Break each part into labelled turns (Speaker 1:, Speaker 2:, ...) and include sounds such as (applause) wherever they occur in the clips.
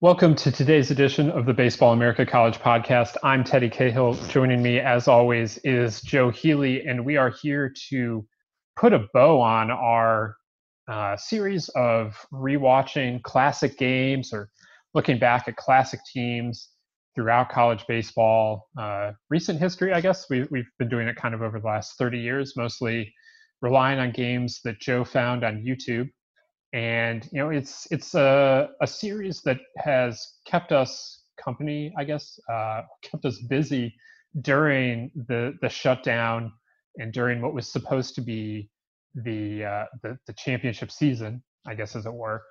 Speaker 1: Welcome to today's edition of the Baseball America College Podcast. I'm Teddy Cahill. Joining me, as always, is Joe Healy, and we are here to put a bow on our uh, series of rewatching classic games or looking back at classic teams throughout college baseball. Uh, recent history, I guess. We, we've been doing it kind of over the last 30 years, mostly relying on games that Joe found on YouTube and you know it's it's a, a series that has kept us company i guess uh, kept us busy during the the shutdown and during what was supposed to be the uh, the, the championship season i guess as it were.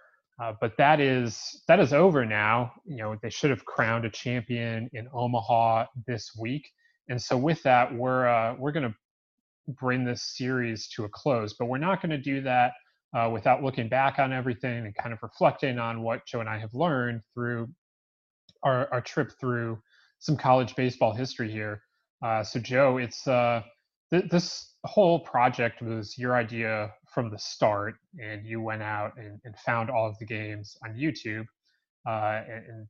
Speaker 1: Uh, but that is that is over now. You know they should have crowned a champion in omaha this week. And so with that we're uh, we're going to bring this series to a close but we're not going to do that uh, without looking back on everything and kind of reflecting on what Joe and I have learned through our, our trip through some college baseball history here. Uh, so, Joe, it's uh, th- this whole project was your idea from the start, and you went out and, and found all of the games on YouTube, uh, and, and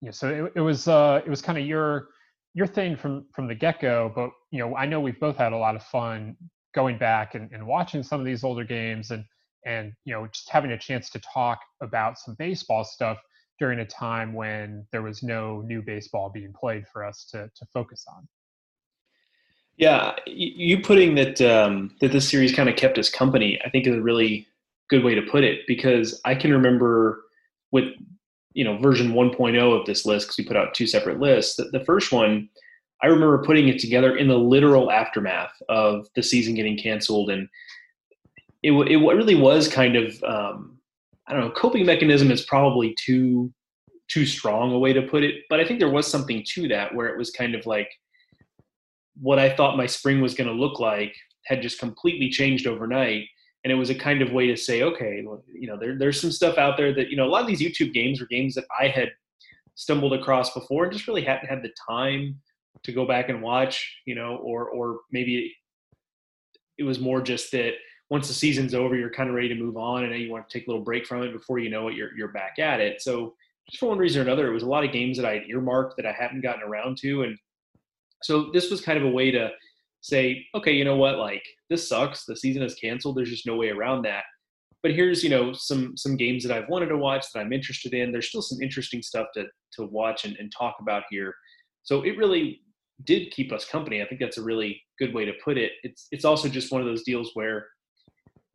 Speaker 1: you know, so it, it was uh, it was kind of your your thing from from the get go. But you know, I know we've both had a lot of fun going back and, and watching some of these older games and and you know just having a chance to talk about some baseball stuff during a time when there was no new baseball being played for us to to focus on.
Speaker 2: Yeah, you putting that um, that this series kind of kept us company, I think is a really good way to put it because I can remember with you know version 1.0 of this list because we put out two separate lists. The, the first one, I remember putting it together in the literal aftermath of the season getting canceled and it, it really was kind of um, I don't know coping mechanism is probably too too strong a way to put it, but I think there was something to that where it was kind of like what I thought my spring was going to look like had just completely changed overnight. And it was a kind of way to say, okay, you know, there, there's some stuff out there that, you know, a lot of these YouTube games were games that I had stumbled across before and just really hadn't had the time to go back and watch, you know, or, or maybe it was more just that once the season's over, you're kind of ready to move on, and then you want to take a little break from it before you know it, you're you're back at it. So just for one reason or another, it was a lot of games that I had earmarked that I hadn't gotten around to, and so this was kind of a way to say, okay, you know what, like this sucks. The season is canceled. There's just no way around that. But here's you know some some games that I've wanted to watch that I'm interested in. There's still some interesting stuff to to watch and, and talk about here. So it really did keep us company. I think that's a really good way to put it. It's it's also just one of those deals where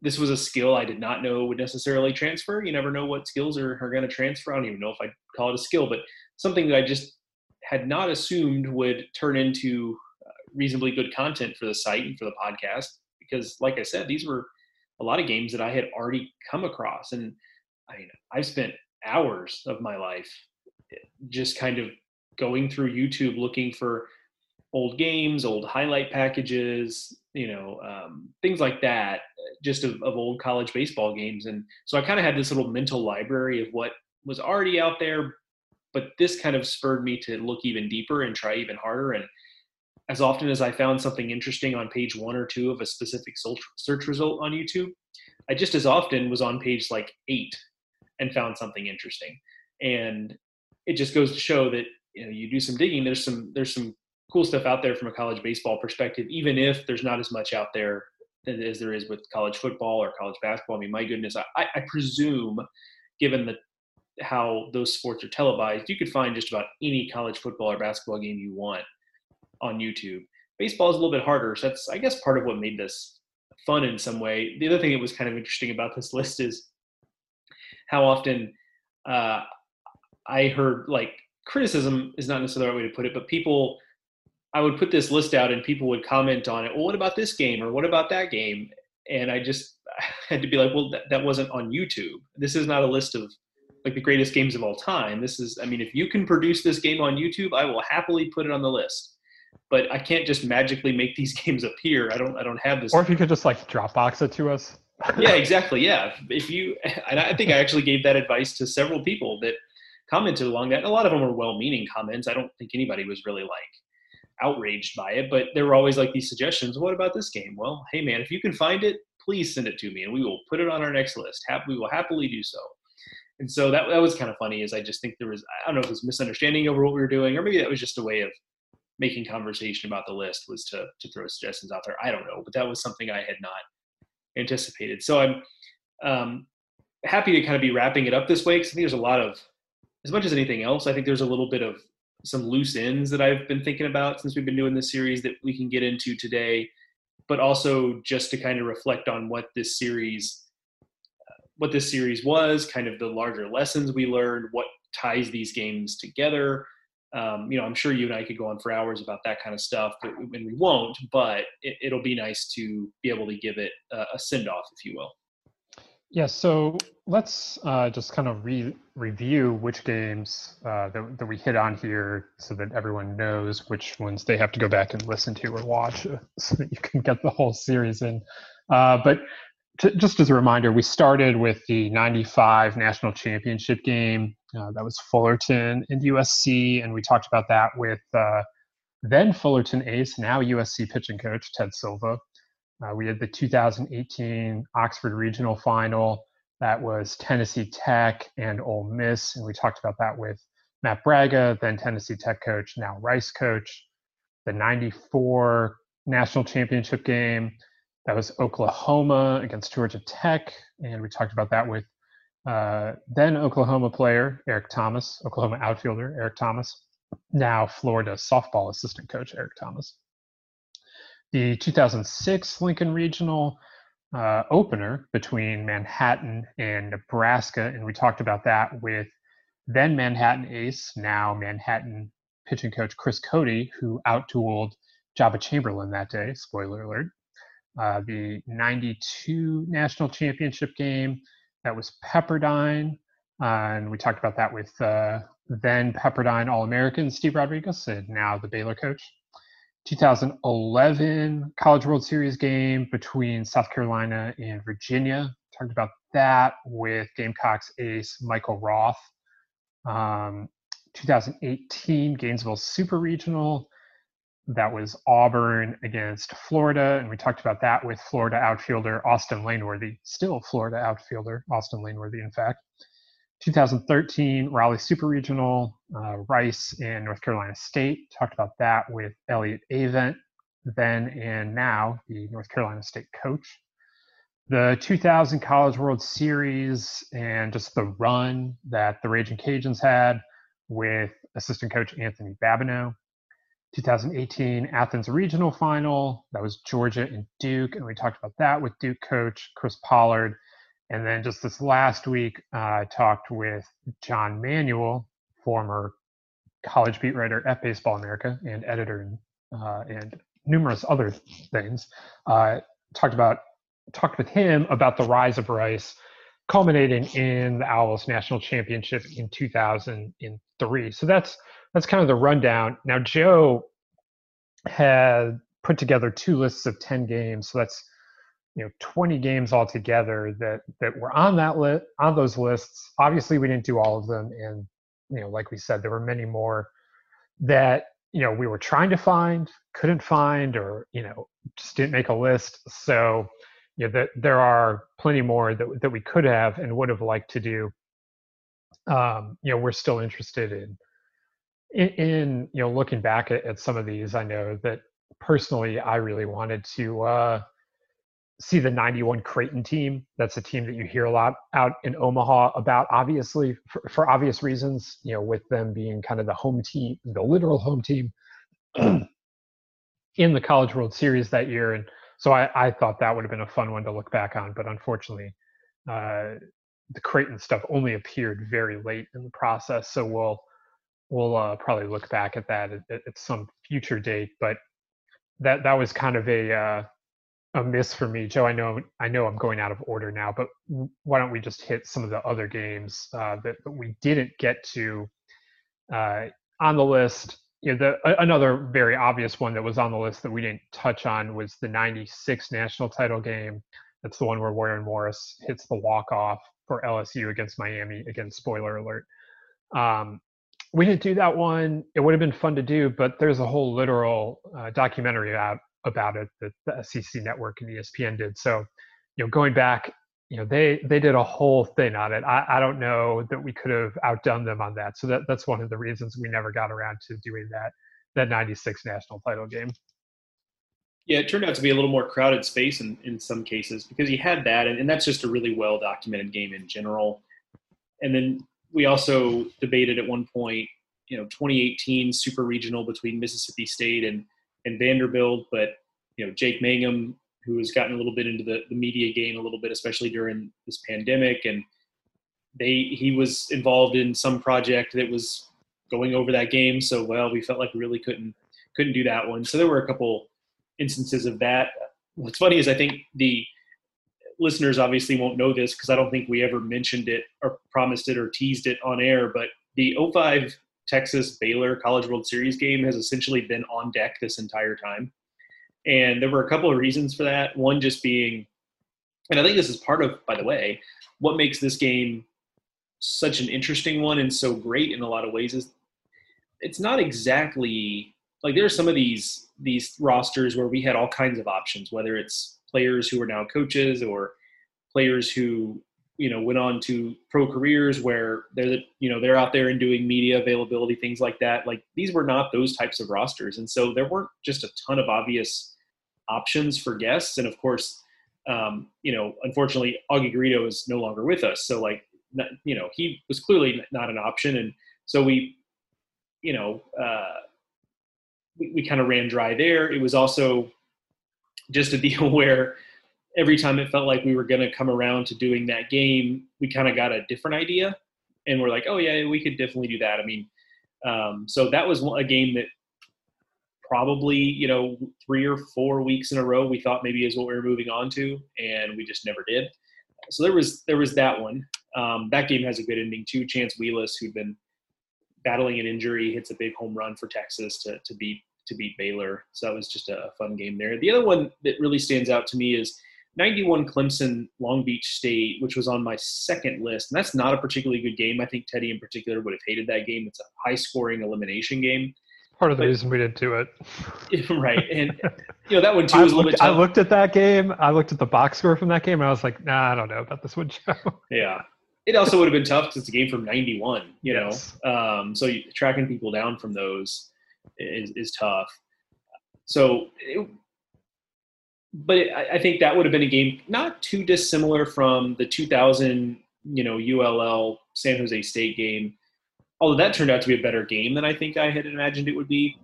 Speaker 2: this was a skill I did not know would necessarily transfer. You never know what skills are, are going to transfer. I don't even know if I'd call it a skill, but something that I just had not assumed would turn into uh, reasonably good content for the site and for the podcast. Because, like I said, these were a lot of games that I had already come across. And I mean, I've spent hours of my life eh, just kind of going through YouTube looking for old games, old highlight packages, you know, um, things like that, just of, of old college baseball games. And so I kind of had this little mental library of what was already out there, but this kind of spurred me to look even deeper and try even harder. And as often as I found something interesting on page one or two of a specific search result on YouTube, I just as often was on page like eight and found something interesting. And it just goes to show that you know you do some digging. There's some there's some cool stuff out there from a college baseball perspective, even if there's not as much out there as there is with college football or college basketball. I mean, my goodness, I, I presume, given the how those sports are televised, you could find just about any college football or basketball game you want on YouTube. Baseball is a little bit harder, so that's I guess part of what made this fun in some way. The other thing that was kind of interesting about this list is how often uh, I heard like criticism is not necessarily the right way to put it, but people I would put this list out and people would comment on it. Well, what about this game or what about that game? And I just I (laughs) had to be like, well, that, that wasn't on YouTube. This is not a list of like the greatest games of all time. This is, I mean, if you can produce this game on YouTube, I will happily put it on the list. But I can't just magically make these (laughs) games appear. I don't. I don't have this.
Speaker 1: Or if you could just like Dropbox it to us. (laughs)
Speaker 2: yeah, exactly. Yeah, if you, and I think I actually gave that advice to several people that commented along that. And a lot of them were well-meaning comments. I don't think anybody was really like outraged by it, but there were always like these suggestions. What about this game? Well, hey man, if you can find it, please send it to me, and we will put it on our next list. we will happily do so. And so that that was kind of funny. Is I just think there was I don't know if it was misunderstanding over what we were doing, or maybe that was just a way of making conversation about the list was to to throw suggestions out there. I don't know, but that was something I had not anticipated. So I'm um, happy to kind of be wrapping it up this way because I think there's a lot of, as much as anything else, I think there's a little bit of some loose ends that I've been thinking about since we've been doing this series that we can get into today, but also just to kind of reflect on what this series, what this series was, kind of the larger lessons we learned, what ties these games together, um, you know, I'm sure you and I could go on for hours about that kind of stuff, but, and we won't. But it, will be nice to be able to give it a, a send off, if you will.
Speaker 1: Yeah. So let's uh, just kind of re- review which games uh, that, that we hit on here, so that everyone knows which ones they have to go back and listen to or watch, uh, (laughs) so that you can get the whole series in. Uh, but to, just as a reminder, we started with the 95 national championship game. Uh, that was Fullerton and USC, and we talked about that with uh, then Fullerton ace, now USC pitching coach Ted Silva. Uh, we had the 2018 Oxford Regional Final. That was Tennessee Tech and Ole Miss, and we talked about that with Matt Bragga, then Tennessee Tech coach, now Rice coach. The 94 national championship game that was Oklahoma against Georgia Tech, and we talked about that with uh, then Oklahoma player Eric Thomas, Oklahoma outfielder Eric Thomas, now Florida softball assistant coach Eric Thomas. The 2006 Lincoln Regional uh, opener between Manhattan and Nebraska, and we talked about that with then Manhattan ace, now Manhattan pitching coach Chris Cody, who outdueled Joba Chamberlain that day. Spoiler alert uh, the 92 national championship game. That was Pepperdine. Uh, and we talked about that with uh, then Pepperdine All American Steve Rodriguez and now the Baylor coach. 2011 College World Series game between South Carolina and Virginia. Talked about that with Gamecocks ace Michael Roth. Um, 2018 Gainesville Super Regional that was Auburn against Florida, and we talked about that with Florida outfielder Austin Langworthy, still Florida outfielder Austin Langworthy, in fact. 2013 Raleigh Super Regional, uh, Rice and North Carolina State. Talked about that with Elliott Avent, then and now the North Carolina State coach. The 2000 College World Series and just the run that the Raging Cajuns had with assistant coach Anthony Babineaux. 2018 Athens Regional Final. That was Georgia and Duke, and we talked about that with Duke coach Chris Pollard. And then just this last week, uh, I talked with John Manuel, former college beat writer at Baseball America and editor uh, and numerous other things. Uh, talked about talked with him about the rise of Rice, culminating in the Owls national championship in 2003. So that's that's kind of the rundown. Now, Joe had put together two lists of 10 games. So that's you know 20 games altogether that that were on that list on those lists. Obviously we didn't do all of them and you know like we said there were many more that you know we were trying to find couldn't find or you know just didn't make a list. So you know that there are plenty more that, that we could have and would have liked to do. Um, you know we're still interested in in, in you know looking back at, at, some of these. I know that personally i really wanted to uh, see the 91 creighton team. That's a team that you hear a lot out in omaha about obviously for, for obvious reasons you know with them being kind of the home team the literal home team (clears throat) in the college world series that year. And so I, I thought that would have been a fun one to look back on. But unfortunately uh, the creighton stuff only appeared very late in the process. So we'll we'll uh, probably look back at that at, at, some future date. But that that was kind of a uh, a miss for me, Joe. I know I know I'm going out of order now, but why don't we just hit some of the other games uh, that, that we didn't get to uh, on the list? You know, the another very obvious one that was on the list that we didn't touch on was the '96 national title game. That's the one where Warren Morris hits the walk off for LSU against Miami. Again, spoiler alert. Um, we didn't do that one. It would have been fun to do, but there's a whole literal uh, documentary about about it that the SEC network and ESPN did. So, you know, going back, you know, they they did a whole thing on it. I, I don't know that we could have outdone them on that. So that that's one of the reasons we never got around to doing that that 96 national title game.
Speaker 2: Yeah, it turned out to be a little more crowded space in, in some cases because you had that, and, and that's just a really well documented game in general. And then we also debated at one point, you know, 2018 super regional between Mississippi State and and Vanderbilt, but you know, Jake Mangum, who has gotten a little bit into the, the media game a little bit, especially during this pandemic, and they he was involved in some project that was going over that game. So well, we felt like we really couldn't couldn't do that one. So there were a couple instances of that. What's funny is I think the listeners obviously won't know this because I don't think we ever mentioned it or promised it or teased it on air, but the 05 Texas Baylor College World Series game has essentially been on deck this entire time. And there were a couple of reasons for that. One just being, and I think this is part of, by the way, what makes this game such an interesting one and so great in a lot of ways is it's not exactly like there are some of these these rosters where we had all kinds of options, whether it's players who are now coaches or players who you know went on to pro careers where they're you know they're out there and doing media availability things like that. Like these were not those types of rosters. And so there weren't just a ton of obvious options for guests. And of course um, you know unfortunately augie garrido is no longer with us. So like you know he was clearly not an option. And so we you know uh, we, we kind of ran dry there. It was also just a deal where every time it felt like we were going to come around to doing that game, we kind of got a different idea, and we're like, oh yeah, we could definitely do that. I mean, um, so that was a game that probably you know three or four weeks in a row we thought maybe is what we were moving on to, and we just never did. So there was there was that one. Um, that game has a good ending too. Chance Wheeless, who'd been battling an injury, hits a big home run for Texas to to beat to beat Baylor. So that was just a fun game there. The other one that really stands out to me is 91 Clemson Long Beach State, which was on my second list. And that's not a particularly good game. I think Teddy in particular would have hated that game. It's a high scoring elimination game.
Speaker 1: Part of the but, reason we didn't do it. (laughs)
Speaker 2: right. And, (laughs) you know, that one too was
Speaker 1: looked, a little bit tough. I looked at that game. I looked at the box score from that game and I was like, nah, I don't know about this one, (laughs) Joe.
Speaker 2: Yeah. It also would have been tough because it's a game from 91, you yes. know? Um, so tracking people down from those is, is tough. So it, but it, I think that would have been a game not too dissimilar from the 2000, you know, ULL San Jose State game. Although that turned out to be a better game than I think I had imagined it would be.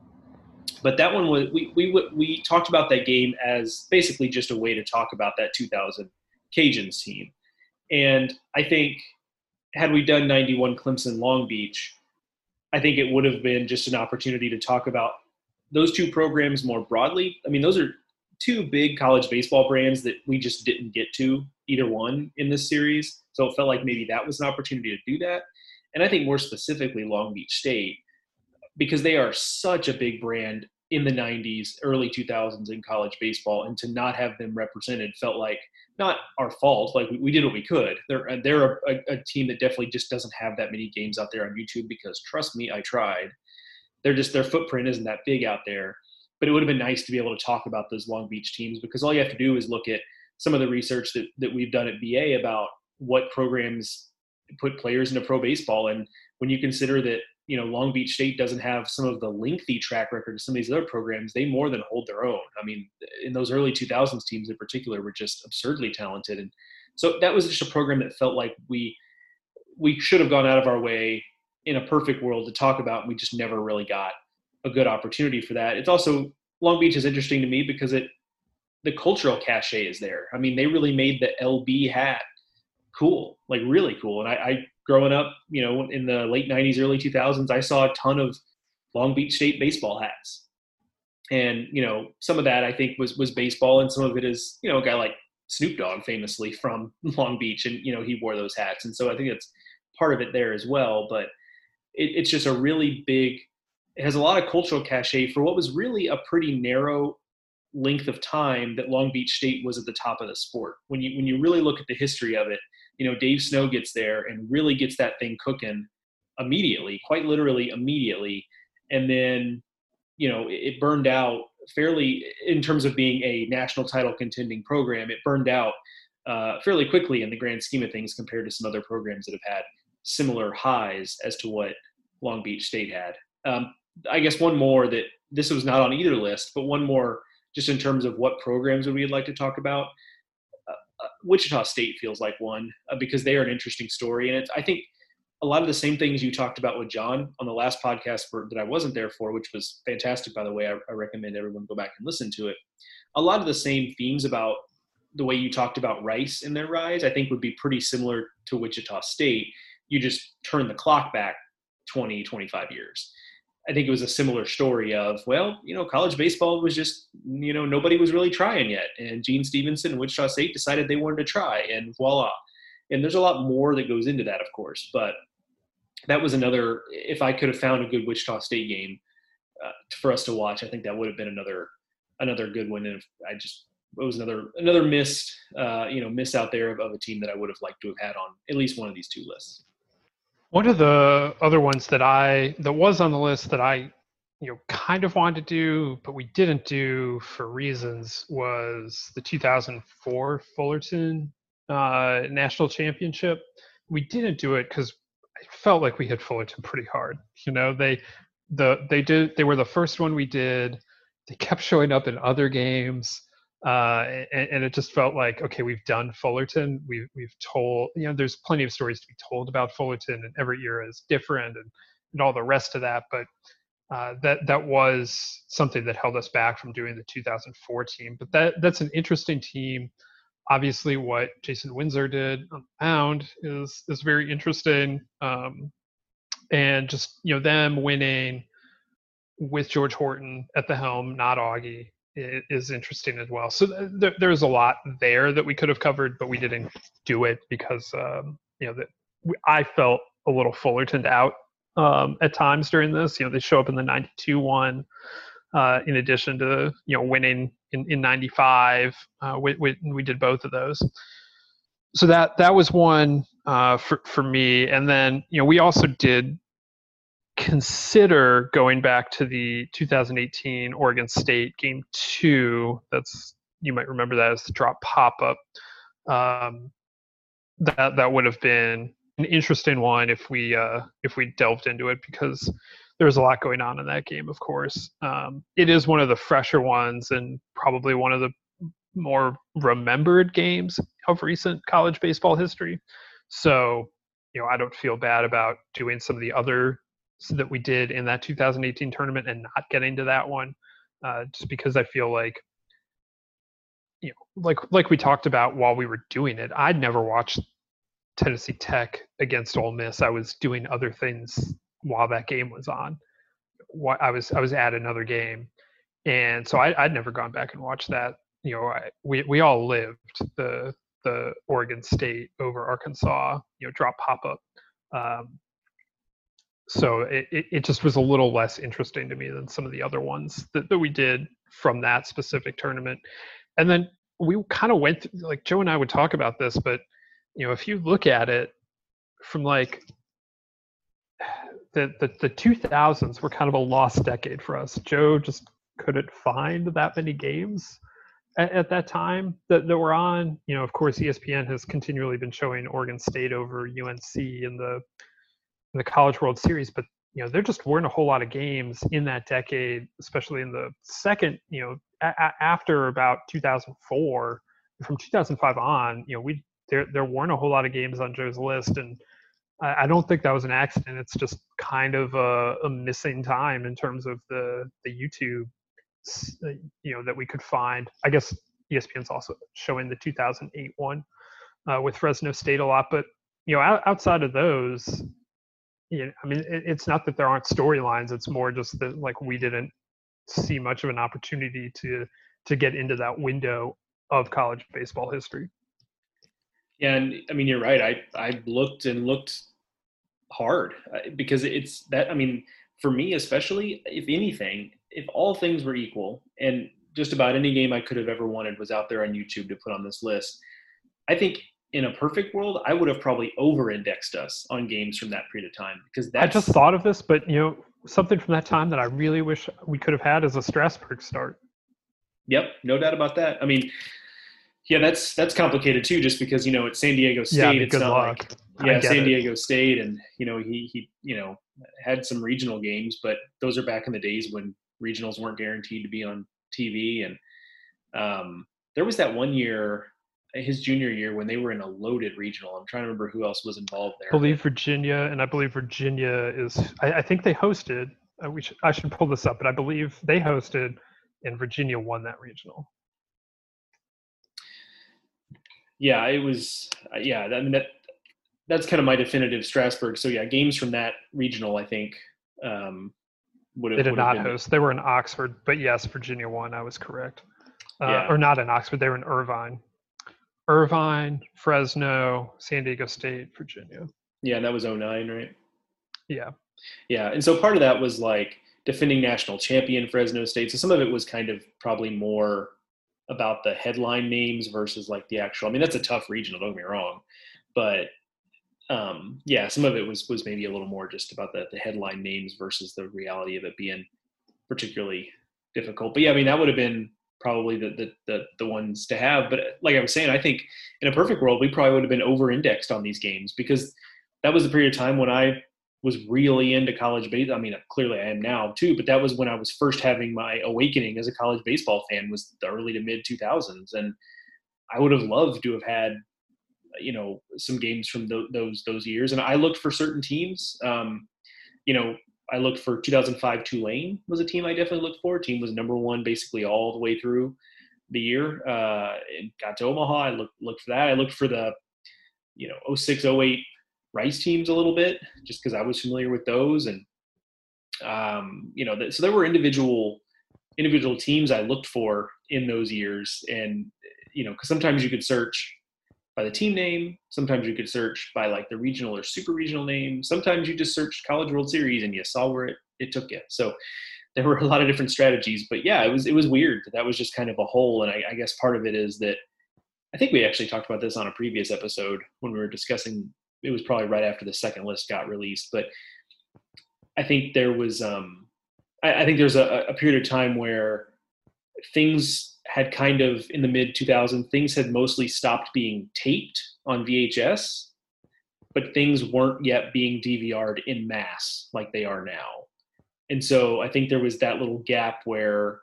Speaker 2: But that one was we we we talked about that game as basically just a way to talk about that 2000 Cajuns team, and I think had we done 91 Clemson Long Beach, I think it would have been just an opportunity to talk about those two programs more broadly. I mean, those are two big college baseball brands that we just didn't get to either one in this series. So it felt like maybe that was an opportunity to do that. And I think more specifically Long Beach State, because they are such a big brand in the 90s, early 2000s in college baseball, and to not have them represented felt like not our fault. Like we, did what we could. They're uh, they're a, a, team that definitely just doesn't have that many games out there on YouTube because trust me, I tried. They're just their footprint isn't that big out there but it would have been nice to be able to talk about those Long Beach teams because all you have to do is look at some of the research that, that we've done at BA about what programs put players into pro baseball. And when you consider that, you know, Long Beach State doesn't have some of the lengthy track record of some of these other programs, they more than hold their own. I mean, in those early 2000s teams in particular were just absurdly talented. And so that was just a program that felt like we, we should have gone out of our way in a perfect world to talk about. We just never really got a good opportunity for that. It's also Long Beach is interesting to me because it the cultural cachet is there. I mean, they really made the LB hat cool, like really cool. And I, I growing up, you know, in the late '90s, early 2000s, I saw a ton of Long Beach State baseball hats, and you know, some of that I think was was baseball, and some of it is you know a guy like Snoop Dogg, famously (laughs) from Long Beach, and you know he wore those hats, and so I think it's part of it there as well. But it, it's just a really big. It has a lot of cultural cachet for what was really a pretty narrow length of time that Long Beach State was at the top of the sport. When you when you really look at the history of it, you know Dave Snow gets there and really gets that thing cooking immediately, quite literally immediately, and then you know it burned out fairly in terms of being a national title contending program. It burned out uh, fairly quickly in the grand scheme of things compared to some other programs that have had similar highs as to what Long Beach State had. Um, I guess one more that this was not on either list, but one more just in terms of what programs would we like to talk about. Uh, uh, Wichita State feels like one uh, because they are an interesting story, and it's I think a lot of the same things you talked about with John on the last podcast for, that I wasn't there for, which was fantastic by the way. I, I recommend everyone go back and listen to it. A lot of the same themes about the way you talked about Rice in their rise, I think would be pretty similar to Wichita State. You just turn the clock back 20, 25 years. I think it was a similar story of, well, you know, college baseball was just, you know, nobody was really trying yet. And Gene Stephenson and Wichita State decided they wanted to try, and voila. And there's a lot more that goes into that, of course. But that was another, if I could have found a good Wichita State game uh, for us to watch, I think that would have been another another good one. And I just, it was another another missed, uh, you know, miss out there of, of a team that I would have liked to have had on at least one of these two lists.
Speaker 1: One of the other ones that I that was on the list that I you know kind of wanted to do but we didn't do for reasons was the 2004 Fullerton uh, national championship. We didn't do it because I felt like we hit Fullerton pretty hard. You know, they the they did they were the first one we did. They kept showing up in other games uh, and, and, it just felt like okay we've done fullerton. We've, we've told you know there's plenty of stories to be told about fullerton and every era is different and, and all the rest of that but uh, that that was something that held us back from doing the 2004 team but that that's an interesting team. Obviously what jason windsor did on the mound is is very interesting um, and just you know them winning with george horton at the helm not augie is interesting as well. So th- there's a lot there that we could have covered, but we didn't do it because um, you know that I felt a little Fullerton out um, at times during this. You know, they show up in the '92 one. Uh, in addition to you know winning in, in 95 uh, we, we, we did both of those so that that was one uh, for, for me and then you know we also did consider going back to the 2018 Oregon State game two. That's you might remember that as the drop pop up. Um, that that would have been an interesting one if we uh, if we delved into it because there was a lot going on in that game. Of course, um, it is one of the fresher ones and probably one of the more remembered games of recent college baseball history. So, you know, I don't feel bad about doing some of the other that we did in that 2018 tournament and not getting to that one, uh, just because I feel like, you know, like like we talked about while we were doing it, I'd never watched Tennessee Tech against Ole Miss. I was doing other things while that game was on. I was I was at another game, and so I, would never gone back and watched that. You know, I, we we all lived the the Oregon State over Arkansas. You know, drop pop up. Um, so it, it just was a little less interesting to me than some of the other ones that, that we did from that specific tournament. And then we kind of went through, like joe and i would talk about this but you know if you look at it from like (sighs) the, the the 2000s were kind of a lost decade for us. Joe just couldn't find that many games at, at that time that, that were on. You know of course espn has continually been showing oregon state over unc in the in the College World Series, but you know there just weren't a whole lot of games in that decade, especially in the second, you know, a- after about 2004. From 2005 on, you know, we there there weren't a whole lot of games on Joe's list, and I, I don't think that was an accident. It's just kind of a, a missing time in terms of the the YouTube, uh, you know, that we could find. I guess ESPN's also showing the 2008 one uh, with Fresno State a lot, but you know, outside of those, you know, I mean, it's not that there aren't storylines. It's more just that like we didn't see much of an opportunity to to get into that window of college baseball history.
Speaker 2: Yeah, and I mean, you're right. I I looked and looked hard uh, because it's that. I mean, for me especially, if anything, if all things were equal, and just about any game I could have ever wanted was out there on YouTube to put on this list, I think in a perfect world, I would have probably over-indexed us on games from that period of time because
Speaker 1: I just thought of this, but you know, something from that time that I really wish we could have had is a Strasburg start.
Speaker 2: Yep, no doubt about that. I mean, yeah, that's that's complicated too, just because you know it's San Diego State.
Speaker 1: Yeah,
Speaker 2: it's
Speaker 1: not luck. like
Speaker 2: yeah, San it. Diego State, and you know he he you know had some regional games, but those are back in the days when regionals weren't guaranteed to be on TV, and um, there was that one year his junior year when they were in a loaded regional. I'm trying to remember who else was involved there.
Speaker 1: I believe Virginia, and I believe Virginia is. I, I think they hosted. Uh, we should, I should pull this up, but I believe they hosted, and Virginia won that regional.
Speaker 2: Yeah, it was. Uh, yeah, I mean that. That's kind of my definitive Strasburg. So yeah, games from that regional, I think, um,
Speaker 1: would have. They did not been... host. They were in Oxford, but yes, Virginia won. I was correct. Uh, yeah. Or not in Oxford. They were in Irvine. Irvine, Fresno, San Diego State, Virginia.
Speaker 2: Yeah, and that was 09, right?
Speaker 1: Yeah.
Speaker 2: Yeah. And so part of that was like defending national champion Fresno State. So some of it was kind of probably more about the headline names versus like the actual. I mean, that's a tough regional, don't get me wrong. But um, yeah, some of it was was maybe a little more just about the, the headline names versus the reality of it being particularly difficult. But yeah, I mean, that would have been probably the, the, the the ones to have. But like I was saying, I think in a perfect world, we probably would have been over indexed on these games because that was the period of time when I was really into college baseball. I mean, clearly I am now too, but that was when I was first having my awakening as a college baseball fan was the early to mid 2000s. And I would have loved to have had, you know, some games from th- those, those years. And I looked for certain teams, um, you know, I looked for 2005 Tulane was a team I definitely looked for. Team was number one basically all the way through the year. Uh, got to Omaha. I looked looked for that. I looked for the you know 06 08 Rice teams a little bit just because I was familiar with those and um, you know so there were individual individual teams I looked for in those years and you know because sometimes you could search by the team name. Sometimes you could search by like the regional or super regional name. Sometimes you just searched College World Series and you saw where it, it took you. So there were a lot of different strategies, but yeah, it was it was weird. That was just kind of a hole, and I, I guess part of it is that I think we actually talked about this on a previous episode when we were discussing. It was probably right after the second list got released, but I think there was um, I, I think there's a, a period of time where things had kind of in the mid 2000s things had mostly stopped being taped on VHS, but things weren't yet being DVR'd in mass like they are now. And so I think there was that little gap where,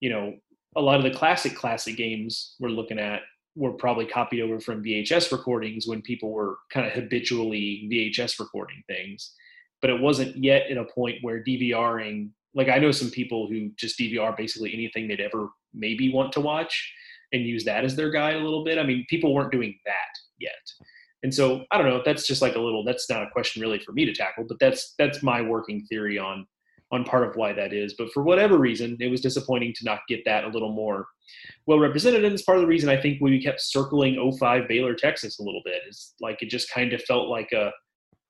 Speaker 2: you know, a lot of the classic classic games we're looking at were probably copied over from VHS recordings when people were kind of habitually VHS recording things. But it wasn't yet at a point where DVRing like I know some people who just DVR basically anything they'd ever maybe want to watch and use that as their guide a little bit. I mean, people weren't doing that yet. And so I don't know, that's just like a little that's not a question really for me to tackle, but that's that's my working theory on on part of why that is. But for whatever reason, it was disappointing to not get that a little more well represented. And it's part of the reason I think we kept circling 05 Baylor, Texas a little bit. Is like it just kind of felt like a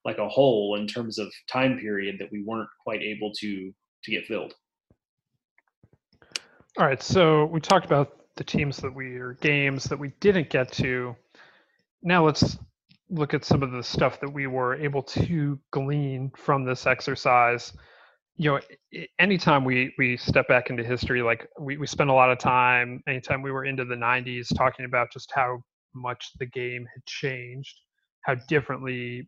Speaker 2: like a hole in terms of time period that we weren't quite able to to get filled.
Speaker 1: All right, so we talked about the teams that we or games that we didn't get to. Now let's look at some of the stuff that we were able to glean from this exercise. You know, anytime we we step back into history, like we, we spend a lot of time, anytime we were into the 90s, talking about just how much the game had changed, how differently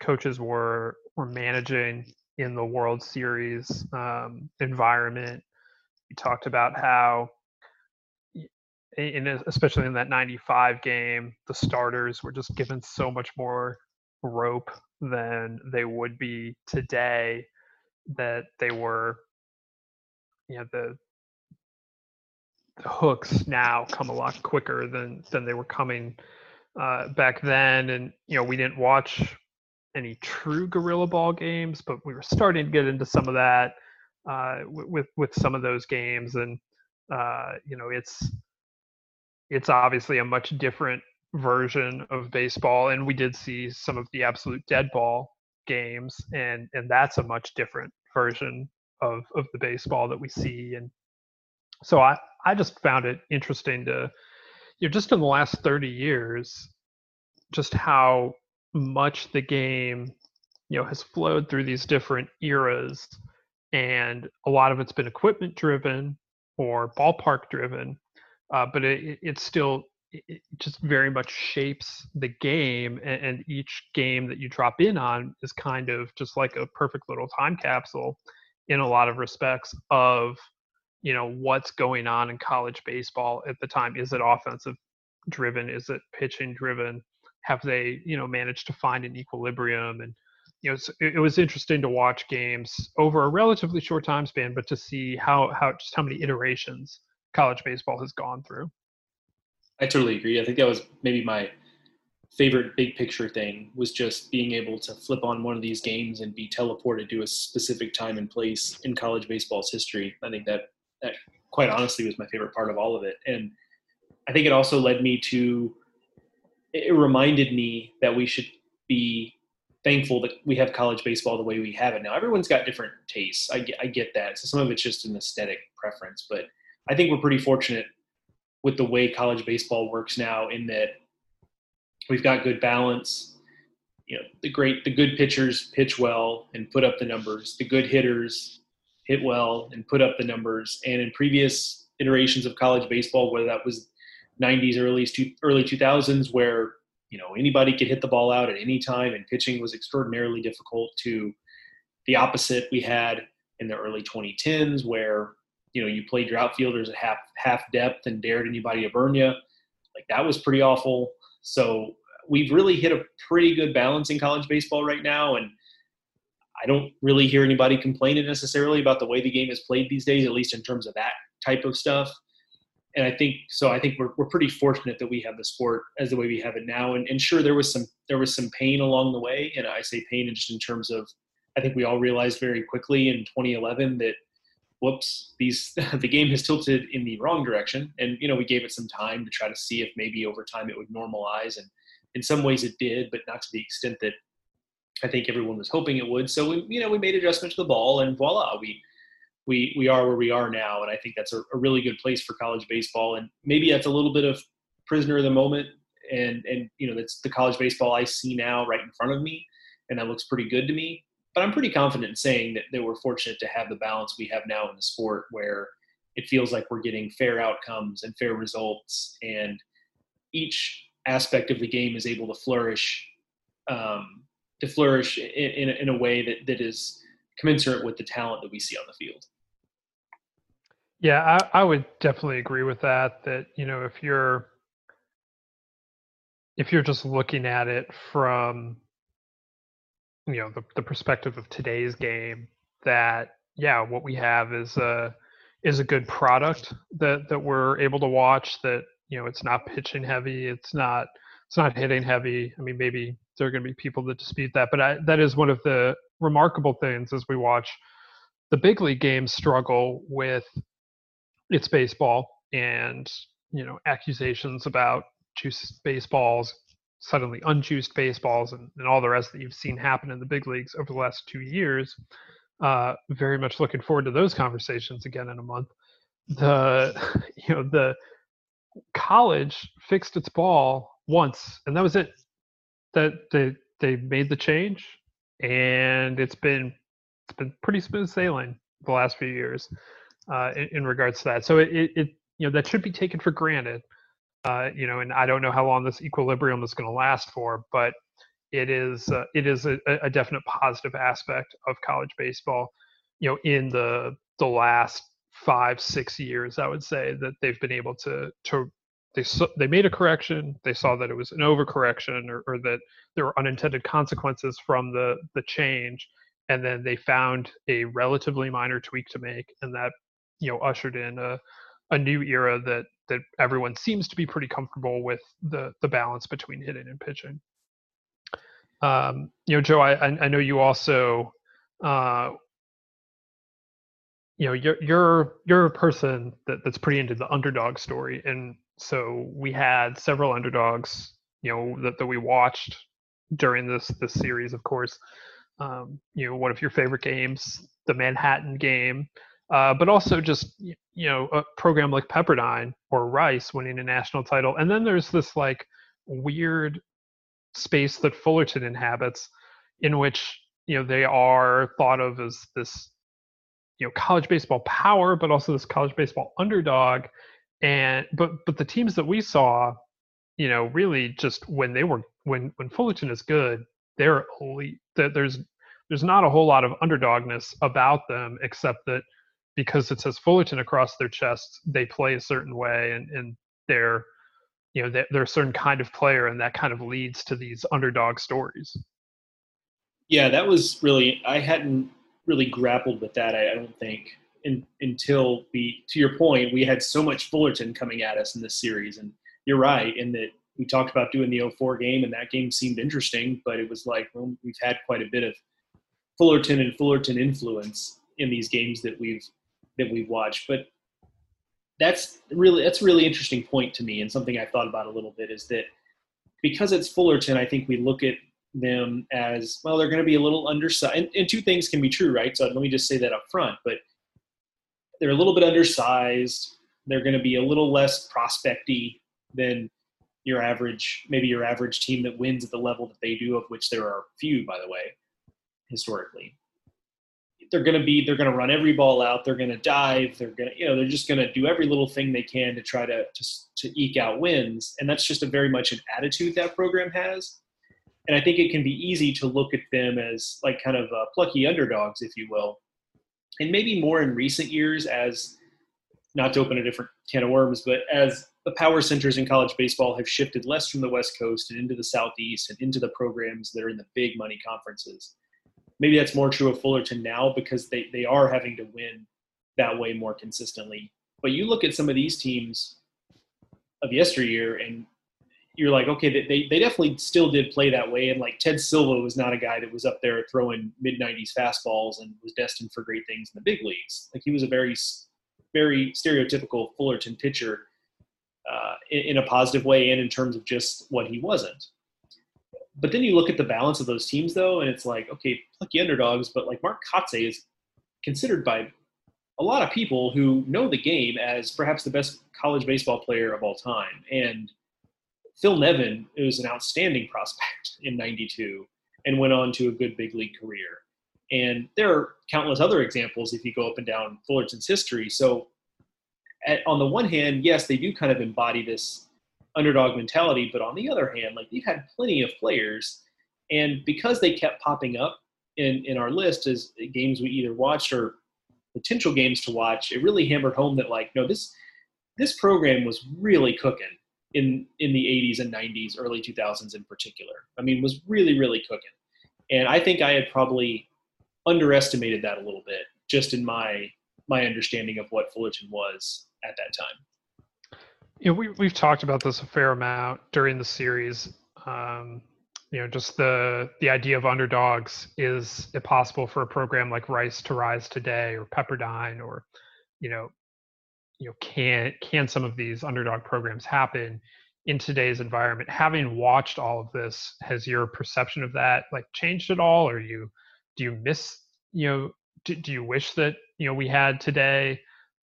Speaker 1: coaches were were managing in the World Series um, environment. We talked about how, in, especially in that 95 game, the starters were just given so much more rope than they would be today, that they were, you know, the, the hooks now come a lot quicker than, than they were coming uh, back then, and you know we didn't watch any true Gorilla Ball games, but we were starting to get into some of that uh, with with some of those games, and uh, you know it's it's obviously a much different version of baseball, and we did see some of the absolute dead ball games, and and that's a much different version of of the baseball that we see, and so I I just found it interesting to you know just in the last 30 years just how much the game you know has flowed through these different eras and a lot of it's been equipment driven or ballpark driven uh, but it, it still it just very much shapes the game and, and, each game that you drop in on is kind of just like a perfect little time capsule in a lot of respects of you know what's going on in college baseball at the time. Is it offensive driven? Is it pitching driven? Have they you know managed to find an equilibrium and you know it, was interesting to watch games over a relatively short time span but to see how how just how many iterations college baseball has gone through.
Speaker 2: I totally agree. I think that was maybe my favorite big picture thing was just being able to flip on one of these games and be teleported to a specific time and place in college baseball's history. I think that that quite honestly was my favorite part of all of it. And i think it also led me to it reminded me that we should be thankful that we have college baseball the way we have it now. Everyone's got different tastes. I get, I get that. So some of it's just an aesthetic preference, but I think we're pretty fortunate with the way college baseball works now in that we've got good balance. You know, the great, the good pitchers pitch well and put up the numbers. The good hitters hit well and put up the numbers. And in previous iterations of college baseball, whether that was 90s, early early 2000s, where you know anybody could hit the ball out at any time, and pitching was extraordinarily difficult. To the opposite, we had in the early 2010s, where you know you played your outfielders at half half depth and dared anybody to burn you. Like that was pretty awful. So we've really hit a pretty good balance in college baseball right now, and I don't really hear anybody complaining necessarily about the way the game is played these days, at least in terms of that type of stuff and I think so. I think we're we're pretty fortunate that we have the sport as the way we have it now. And, and sure, there was some there was some pain along the way, and I say pain just in terms of I think we all realized very quickly in 2011 that whoops, these (laughs) the game has tilted in the wrong direction, and you know we gave it some time to try to see if maybe over time it would normalize, and in some ways it did, but not to the extent that I think everyone was hoping it would. So we you know we made adjustments to the ball, and voila, we we we are where we are now, and I think that's a, a really good place for college baseball. And maybe that's a little bit of prisoner of the moment, and and you know that's the college baseball I see now right in front of me, and that looks pretty good to me. But I'm pretty confident in saying that, that we're fortunate to have the balance we have now in the sport, where it feels like we're getting fair outcomes and fair results, and each aspect of the game is able to flourish um, to flourish in, in, in a way that, that is commensurate with the talent that we see on the field.
Speaker 1: Yeah, I, I would definitely agree with that. That you know, if you're if you're just looking at it from you know the, the perspective of today's game, that yeah, what we have is a is a good product that that we're able to watch. That you know, it's not pitching heavy, it's not it's not hitting heavy. I mean, maybe there are going to be people that dispute that, but I, that is one of the remarkable things as we watch the big league games struggle with it's baseball and you know accusations about juiced baseballs suddenly unjuiced baseballs and, and all the rest that you've seen happen in the big leagues over the last two years uh, very much looking forward to those conversations again in a month. The (laughs) you know the college fixed its ball once and that was it. That they they made the change and it's been it's been pretty smooth sailing the last few years uh, in, in, regards to that. So it, it, it, you know that should be taken for granted. Uh, you know, and I don't know how long this equilibrium is going to last for, but it is uh, it is a, a, definite positive aspect of college baseball. You know, in the the last five six years, I would say that they've been able to to they they made a correction. They saw that it was an overcorrection or, or that there were unintended consequences from the the change, and then they found a relatively minor tweak to make, and that you know ushered in a a new era that that everyone seems to be pretty comfortable with the the balance between hitting and pitching. Um, you know, Joe, I I know you also uh, you know you're you're you're a person that, that's pretty into the underdog story and so we had several underdogs you know that, that we watched during this this series of course um, you know one of your favorite games the manhattan game uh, but also just you know a program like pepperdine or rice winning a national title and then there's this like weird space that fullerton inhabits in which you know they are thought of as this you know college baseball power, but also this college baseball underdog. And but but the teams that we saw, you know, really just when they were when when Fullerton is good, they're elite. That there's there's not a whole lot of underdogness about them, except that because it says Fullerton across their chest, they play a certain way, and and they're you know they're, they're a certain kind of player, and that kind of leads to these underdog stories.
Speaker 2: Yeah, that was really I hadn't really grappled with that. I, I don't think in, until we, to your point, we had so much Fullerton coming at us in this series, and you're right in that we talked about doing the 04 game, and that game seemed interesting, but it was like well, we've had quite a bit of Fullerton and Fullerton influence in these games that we've that we've watched. But that's really that's a really interesting point to me, and something I thought about a little bit is that because it's Fullerton, I think we look at them as well they're going to be a little undersized and, and, two things can be true right so let me just say that up front but they're a little bit undersized they're going to be a little less prospecty than your average maybe your average team that wins at the level that they do of which there are few by the way historically they're going to be they're going to run every ball out they're going to dive they're going to you know they're just going to do every little thing they can to try to, to to eke out wins and that's just a very much an attitude that program has and I think it can be easy to look at them as like kind of uh, plucky underdogs, if you will. And maybe more in recent years, as not to open a different can of worms, but as the power centers in college baseball have shifted less from the West Coast and into the Southeast and into the programs that are in the big money conferences. Maybe that's more true of Fullerton now because they, they are having to win that way more consistently. But you look at some of these teams of yesteryear, and you're like, okay, they, they definitely still did play that way. And like Ted Silva was not a guy that was up there throwing mid 90s fastballs and was destined for great things in the big leagues. Like he was a very, very stereotypical Fullerton pitcher uh, in, in, a positive way and in terms of just what he wasn't. But then you look at the balance of those teams though, and it's like, okay, plucky underdogs, but like Mark Kotsay is considered by a lot of people who know the game as perhaps the best college baseball player of all time. And Phil Nevin was an outstanding prospect in 92 and went on to a good big league career. And there are countless other examples if you go up and down Fullerton's history. So, at, on the one hand, yes, they do kind of embody this underdog mentality, but on the other hand, like they've had plenty of players, and because they kept popping up in in our list as games we either watched or potential games to watch, it really hammered home that like, no, this this program was really cooking in in the 80s and 90s, early 2000s in particular. I mean, was really really cooking, and I think I had probably underestimated that a little bit just in my my understanding of what Fullerton was at that time.
Speaker 1: You know, we we've talked about this a fair amount during the series. Um, you know, just the the idea of underdogs is it possible for a program like Rice to rise today, or Pepperdine, or you know, you know can can some of these underdog programs happen in today's environment? Having watched all of this has your perception of that like changed at all? Or you do you miss you know do, do you wish that you know we had today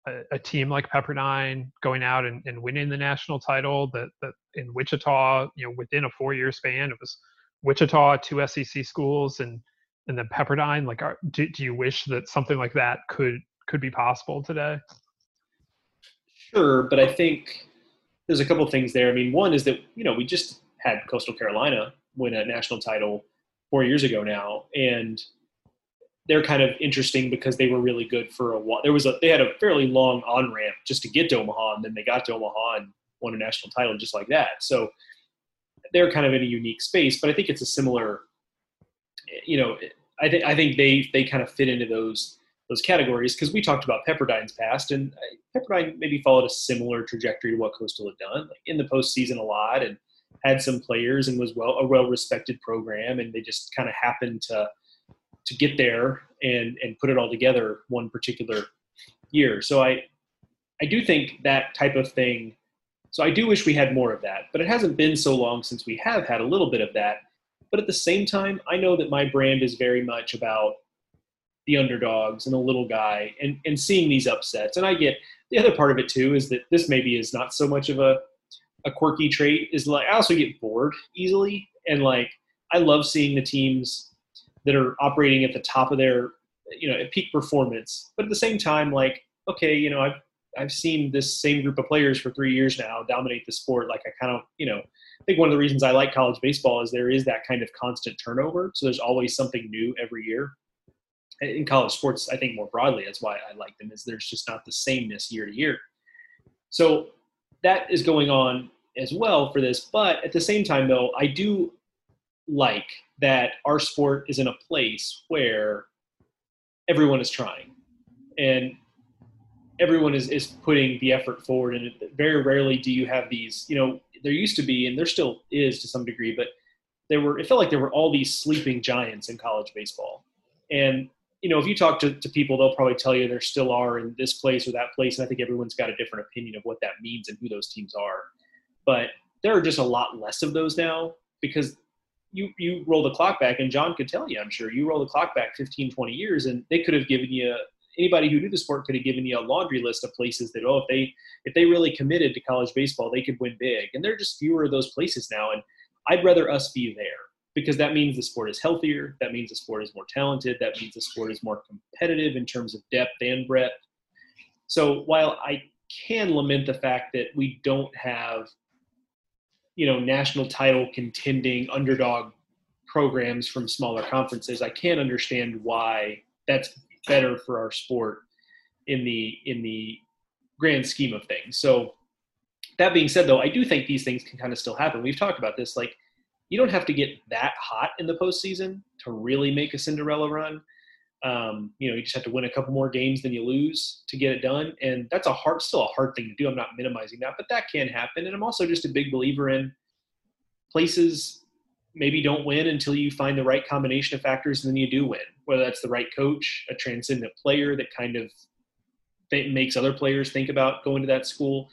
Speaker 1: a, a team like pepperdine going out and, and winning the national title that, that in wichita you know within a four year span it was wichita two sec schools and and then pepperdine like are, do, do you wish that something like that could could be possible today
Speaker 2: Sure, but I think there's a couple things there. I mean, one is that you know we just had Coastal Carolina win a national title four years ago now, and they're kind of interesting because they were really good for a while. There was a they had a fairly long on ramp just to get to Omaha, and then they got to Omaha and won a national title just like that. So they're kind of in a unique space, but I think it's a similar. You know, I think I think they they kind of fit into those those categories because we talked about Pepperdine's past, and uh, Pepperdine maybe followed a similar trajectory to what Coastal had done, like in the postseason a lot, and had some players and was well a well respected program, and they just kind of happened to to get there and and put it all together one particular year. So I I do think that type of thing. So I do wish we had more of that, but it hasn't been so long since we have had a little bit of that. But at the same time, I know that my brand is very much about the underdogs and the little guy and, and seeing these upsets. And I get the other part of it too is that this maybe is not so much of a, a quirky trait is like I also get bored easily. And like I love seeing the teams that are operating at the top of their, you know, at peak performance. But at the same time, like, okay, you know, I've I've seen this same group of players for three years now dominate the sport. Like I kind of, you know, I think one of the reasons I like college baseball is there is that kind of constant turnover. So there's always something new every year. In college sports, I think more broadly, that's why I like them. Is there's just not the sameness year to year. So that is going on as well for this. But at the same time, though, I do like that our sport is in a place where everyone is trying. And everyone is, is putting the effort forward. And very rarely do you have these you know there used to be and there still is to some degree but there were it felt like there were all these sleeping giants in college baseball. And you know if you talk to, to people they'll probably tell you there still are in this place or that place. And i think everyone's got a different opinion of what that means and who those teams are. But there are just a lot less of those now because you you roll the clock back and john could tell you i'm sure you roll the clock back 15 20 years and they could have given you anybody who knew the sport could have given you a laundry list of places that oh if they if they really committed to college baseball they could win big. And there are just fewer of those places now and i'd rather us be there because that means the sport is healthier that means the sport is more talented that means the sport is more competitive in terms of depth and breadth. So while i can lament the fact that we don't have you know national title contending underdog programs from smaller conferences i can't understand why that's better for our sport in the in the grand scheme of things. So that being said, though, I do think these things can kind of still happen. We've talked about this. Like, you don't have to get that hot in the postseason to really make a Cinderella run. Um, you know, you just have to win a couple more games than you lose to get it done, and that's a hard, still a hard thing to do. I'm not minimizing that, but that can happen. And I'm also just a big believer in places maybe don't win until you find the right combination of factors and then you do win whether that's the right coach a transcendent player that kind of makes other players think about going to that school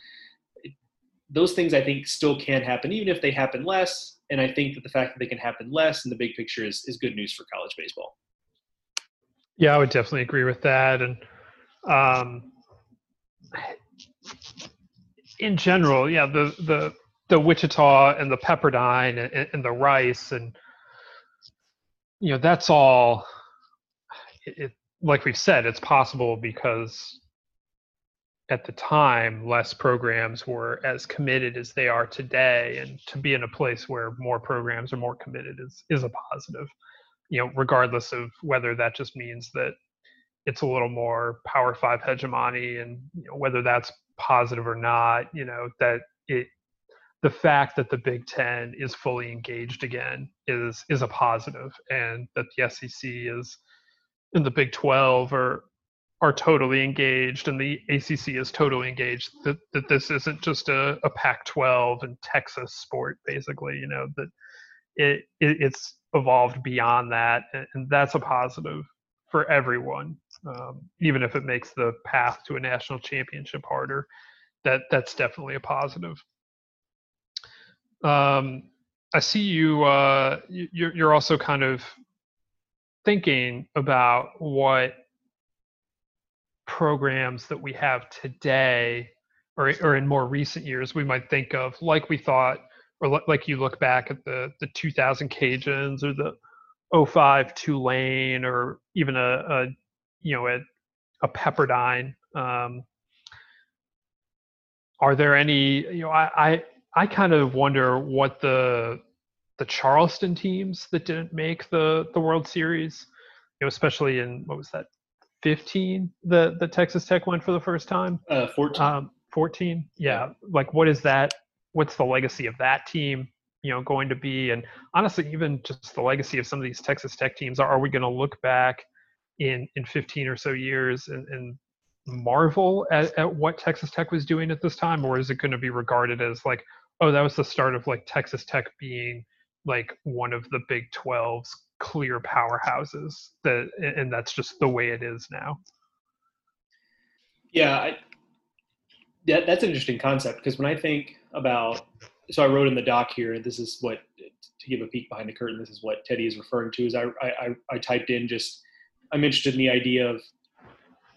Speaker 2: those things i think still can happen even if they happen less and i think that the fact that they can happen less in the big picture is, is good news for college baseball
Speaker 1: yeah i would definitely agree with that and um, in general yeah the the the Wichita and the Pepperdine and, and the Rice and you know that's all. It, it, like we've said, it's possible because at the time less programs were as committed as they are today, and to be in a place where more programs are more committed is is a positive. You know, regardless of whether that just means that it's a little more Power Five hegemony, and you know, whether that's positive or not. You know that it the fact that the Big Ten is fully engaged again is is a positive, and that the SEC is in the Big Twelve are are totally engaged, and the ACC is totally engaged. That that this isn't just a, a Pac-12 and Texas sport, basically. You know that it, it it's evolved beyond that, and, that's a positive for everyone, um, even if it makes the path to a national championship harder. That that's definitely a positive. Um, I see you. Uh, you're, you're also kind of thinking about what programs that we have today, or or in more recent years, we might think of, like we thought, or like you look back at the the 2000 Cajuns or the 05 Tulane, or even a, a you know a, a Pepperdine. Um, are there any? You know, I, I I kind of wonder what the the Charleston teams that didn't make the the World Series, you know, especially in what was that, 15 the the Texas Tech went for the first time.
Speaker 2: Uh, 14.
Speaker 1: Um, 14. Yeah. Like, what is that? What's the legacy of that team? You know, going to be, and honestly, even just the legacy of some of these Texas Tech teams. Are, we going to look back in in 15 or so years and, and marvel at, at what Texas Tech was doing at this time, or is it going to be regarded as like, oh, that was the start of like Texas Tech being like one of the Big 12's clear powerhouses that and that's just the way it is now
Speaker 2: yeah I, that, that's an interesting concept because when i think about so i wrote in the doc here this is what to give a peek behind the curtain this is what teddy is referring to is i i, I typed in just i'm interested in the idea of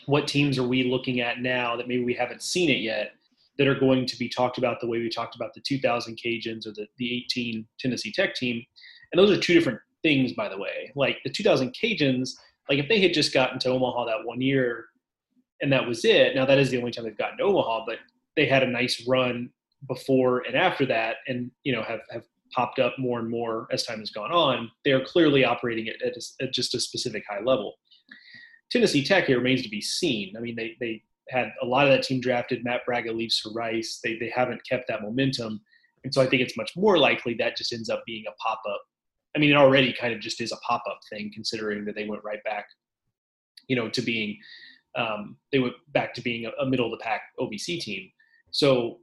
Speaker 2: what teams are we looking at now that maybe we haven't seen it yet that are going to be talked about the way we talked about the 2000 cajuns or the, the 18 tennessee tech team and those are two different things, by the way. Like the 2000 Cajuns, like if they had just gotten to Omaha that one year and that was it, now that is the only time they've gotten to Omaha, but they had a nice run before and after that and, you know, have, have popped up more and more as time has gone on. They're clearly operating at, at, a, at just a specific high level. Tennessee Tech, it remains to be seen. I mean, they, they had a lot of that team drafted. Matt Bragga leaves for Rice. They, they haven't kept that momentum. And so I think it's much more likely that just ends up being a pop up I mean, it already kind of just is a pop up thing, considering that they went right back, you know, to being um, they went back to being a, a middle of the pack OVC team. So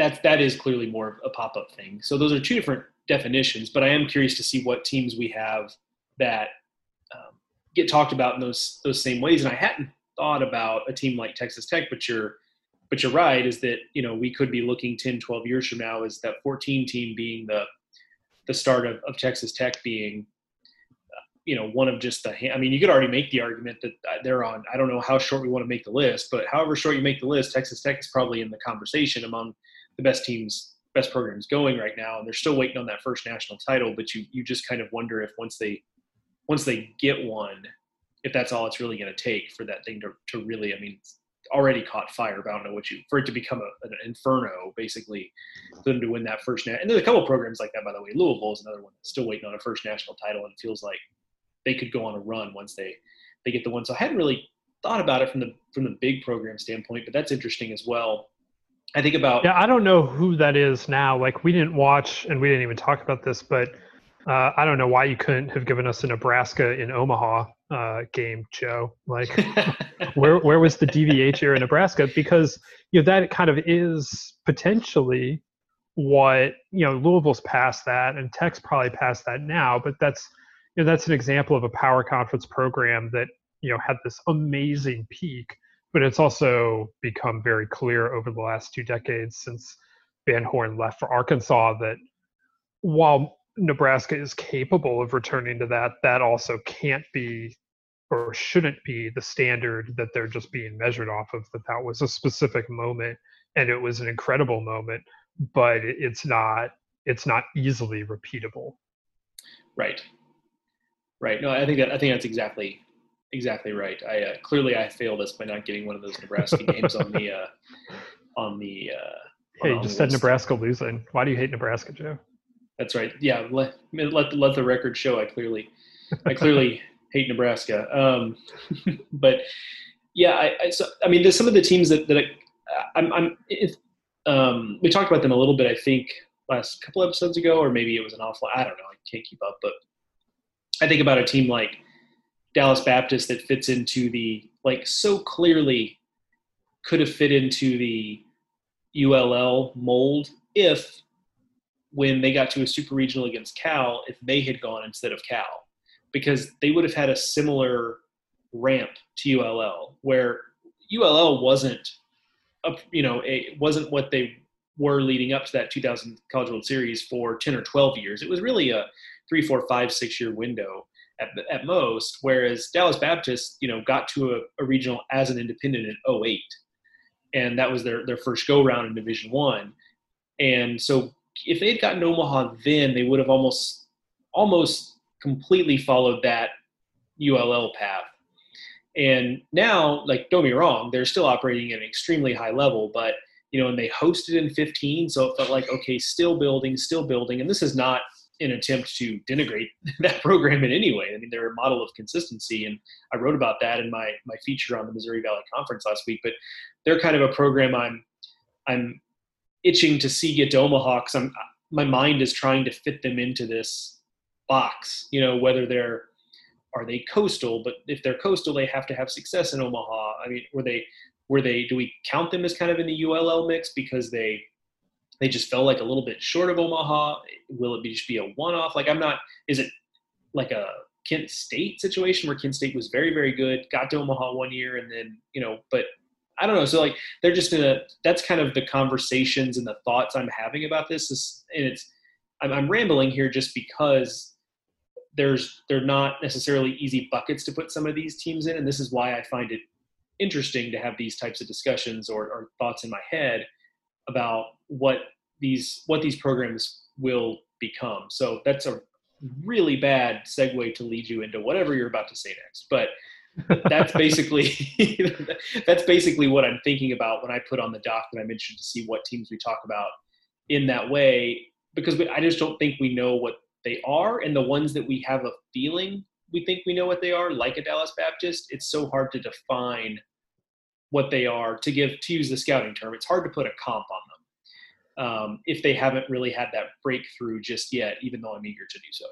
Speaker 2: that's that is clearly more of a pop up thing. So those are two different definitions. But I am curious to see what teams we have that um, get talked about in those those same ways. And I hadn't thought about a team like Texas Tech, but you're but you're right is that you know we could be looking 10 12 years from now is that 14 team being the the start of, of Texas Tech being, uh, you know, one of just the. I mean, you could already make the argument that uh, they're on. I don't know how short we want to make the list, but however short you make the list, Texas Tech is probably in the conversation among the best teams, best programs going right now, and they're still waiting on that first national title. But you you just kind of wonder if once they once they get one, if that's all it's really going to take for that thing to to really. I mean, already caught fire, but I don't know what you for it to become a, an inferno, basically, for them to win that first net. And there's a couple programs like that, by the way. Louisville is another one that's still waiting on a first national title, and it feels like they could go on a run once they they get the one. So I hadn't really thought about it from the from the big program standpoint, but that's interesting as well. I think about
Speaker 1: yeah. I don't know who that is now. Like we didn't watch, and we didn't even talk about this, but uh, I don't know why you couldn't have given us a Nebraska in Omaha uh, game, Joe. Like, (laughs) where where was the DVH here in Nebraska? Because you know that kind of is potentially what you know Louisville's past that, and Tech's probably past that now. But that's you know that's an example of a power conference program that you know had this amazing peak, but it's also become very clear over the last two decades since Van Horn left for Arkansas that while Nebraska is capable of returning to that, that also can't be or shouldn't be the standard that they're just being measured off of. That that was a specific moment and it was an incredible moment, but it's not it's not easily repeatable.
Speaker 2: Right. Right. No, I think that I think that's exactly exactly right. I uh, clearly I failed us by not getting one of those Nebraska (laughs) games on the uh, on the. Uh,
Speaker 1: hey, you just said Nebraska losing. Why do you hate Nebraska, Joe?
Speaker 2: That's right. Yeah, let let let the record show. I clearly, I clearly (laughs) hate Nebraska. Um, (laughs) but yeah, I, I, so I mean, there's some of the teams that that I, I'm, I'm if, um, we talked about them a little bit. I think last couple episodes ago, or maybe it was an awful. I don't know. I can't keep up, but I think about a team like Dallas Baptist that fits into the like so clearly could have fit into the ULL mold if when they got to a super regional against Cal if they had gone instead of Cal, because they would have had a similar ramp to ULL, where ULL wasn't, a, you know, it wasn't what they were leading up to that 2000 College World Series for 10 or 12 years. It was really a three, four, five, six year window at, at most. Whereas Dallas Baptist, you know, got to a, a regional as an independent in 08. And that was their, their first go round in Division One. And so if they'd gotten Omaha then, they would have almost almost completely followed that ULL path. And now, like, don't be wrong, they're still operating at an extremely high level, but you know, and they hosted in 15, so it felt like okay, still building, still building. And this is not an attempt to denigrate (laughs) that program in any way. I mean, they're a model of consistency, and I wrote about that in my my feature on the Missouri Valley Conference last week. But they're kind of a program I'm I'm itching to see get to Omaha because I'm my mind is trying to fit them into this box. You know, whether they're are they coastal? But if they're coastal, they have to have success in Omaha. I mean, were they were they do we count them as kind of in the ULL mix because they they just fell like a little bit short of Omaha? Will it be just be a one off? Like I'm not. Is it like a Kent State situation where Kent State was very very good, got to Omaha one year, and then you know, but I don't know. So like they're just in a. That's kind of the conversations and the thoughts I'm having about this. Is, and it's I'm, I'm rambling here just because there's they're not necessarily easy buckets to put some of these teams in, and this is why I find it interesting to have these types of discussions or, or thoughts in my head about what these what these programs will become. So that's a really bad segue to lead you into whatever you're about to say next. But that's basically (laughs) that's basically what I'm thinking about when I put on the doc that I'm interested to see what teams we talk about in that way because we, I just don't think we know what they are and the ones that we have a feeling we think we know what they are like a Dallas Baptist it's so hard to define what they are to give to use the scouting term it's hard to put a comp on them um, if they haven't really had that breakthrough just yet, even though I'm eager to do so.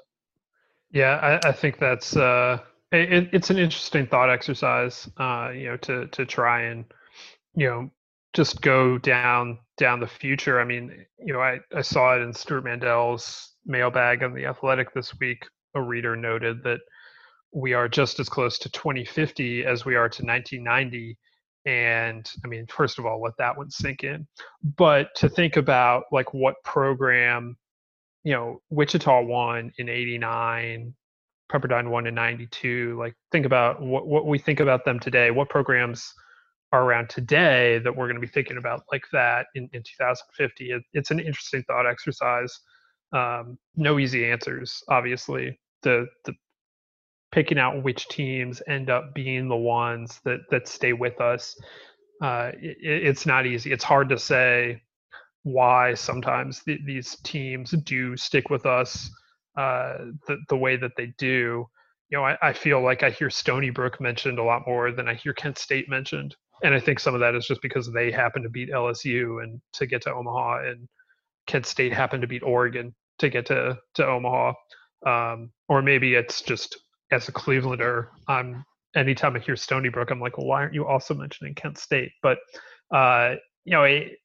Speaker 1: Yeah, I, I think that's uh, it, it's an interesting thought exercise. Uh, you know, to to try and you know just go down down the future. I mean, you know, I, I saw it in Stewart Mandel's mailbag on the Athletic this week. A reader noted that we are just as close to 2050 as we are to 1990 and i mean first of all let that one sink in. But to think about like what program you know wichita won in 89 pepperdine won in 92 like think about what, what we think about them today what programs are around today that we're going to be thinking about like that in, in 2050 it, it's an interesting thought exercise. Um, no easy answers obviously. The the picking out which teams end up being the ones that that stay with us. Uh, it, it's not easy. It's hard to say why sometimes th- these teams do stick with us uh, the, the way that they do. You know I, I feel like i hear stony brook mentioned a lot more than i hear kent state mentioned. And i think some of that is just because they happen to beat lsu and to get to omaha and kent state happened to beat oregon to get to to omaha. Um, or maybe it's just as a Clevelander, I'm anytime I hear Stony Brook, I'm like, well, why aren't you also mentioning Kent State? But uh, you know, a,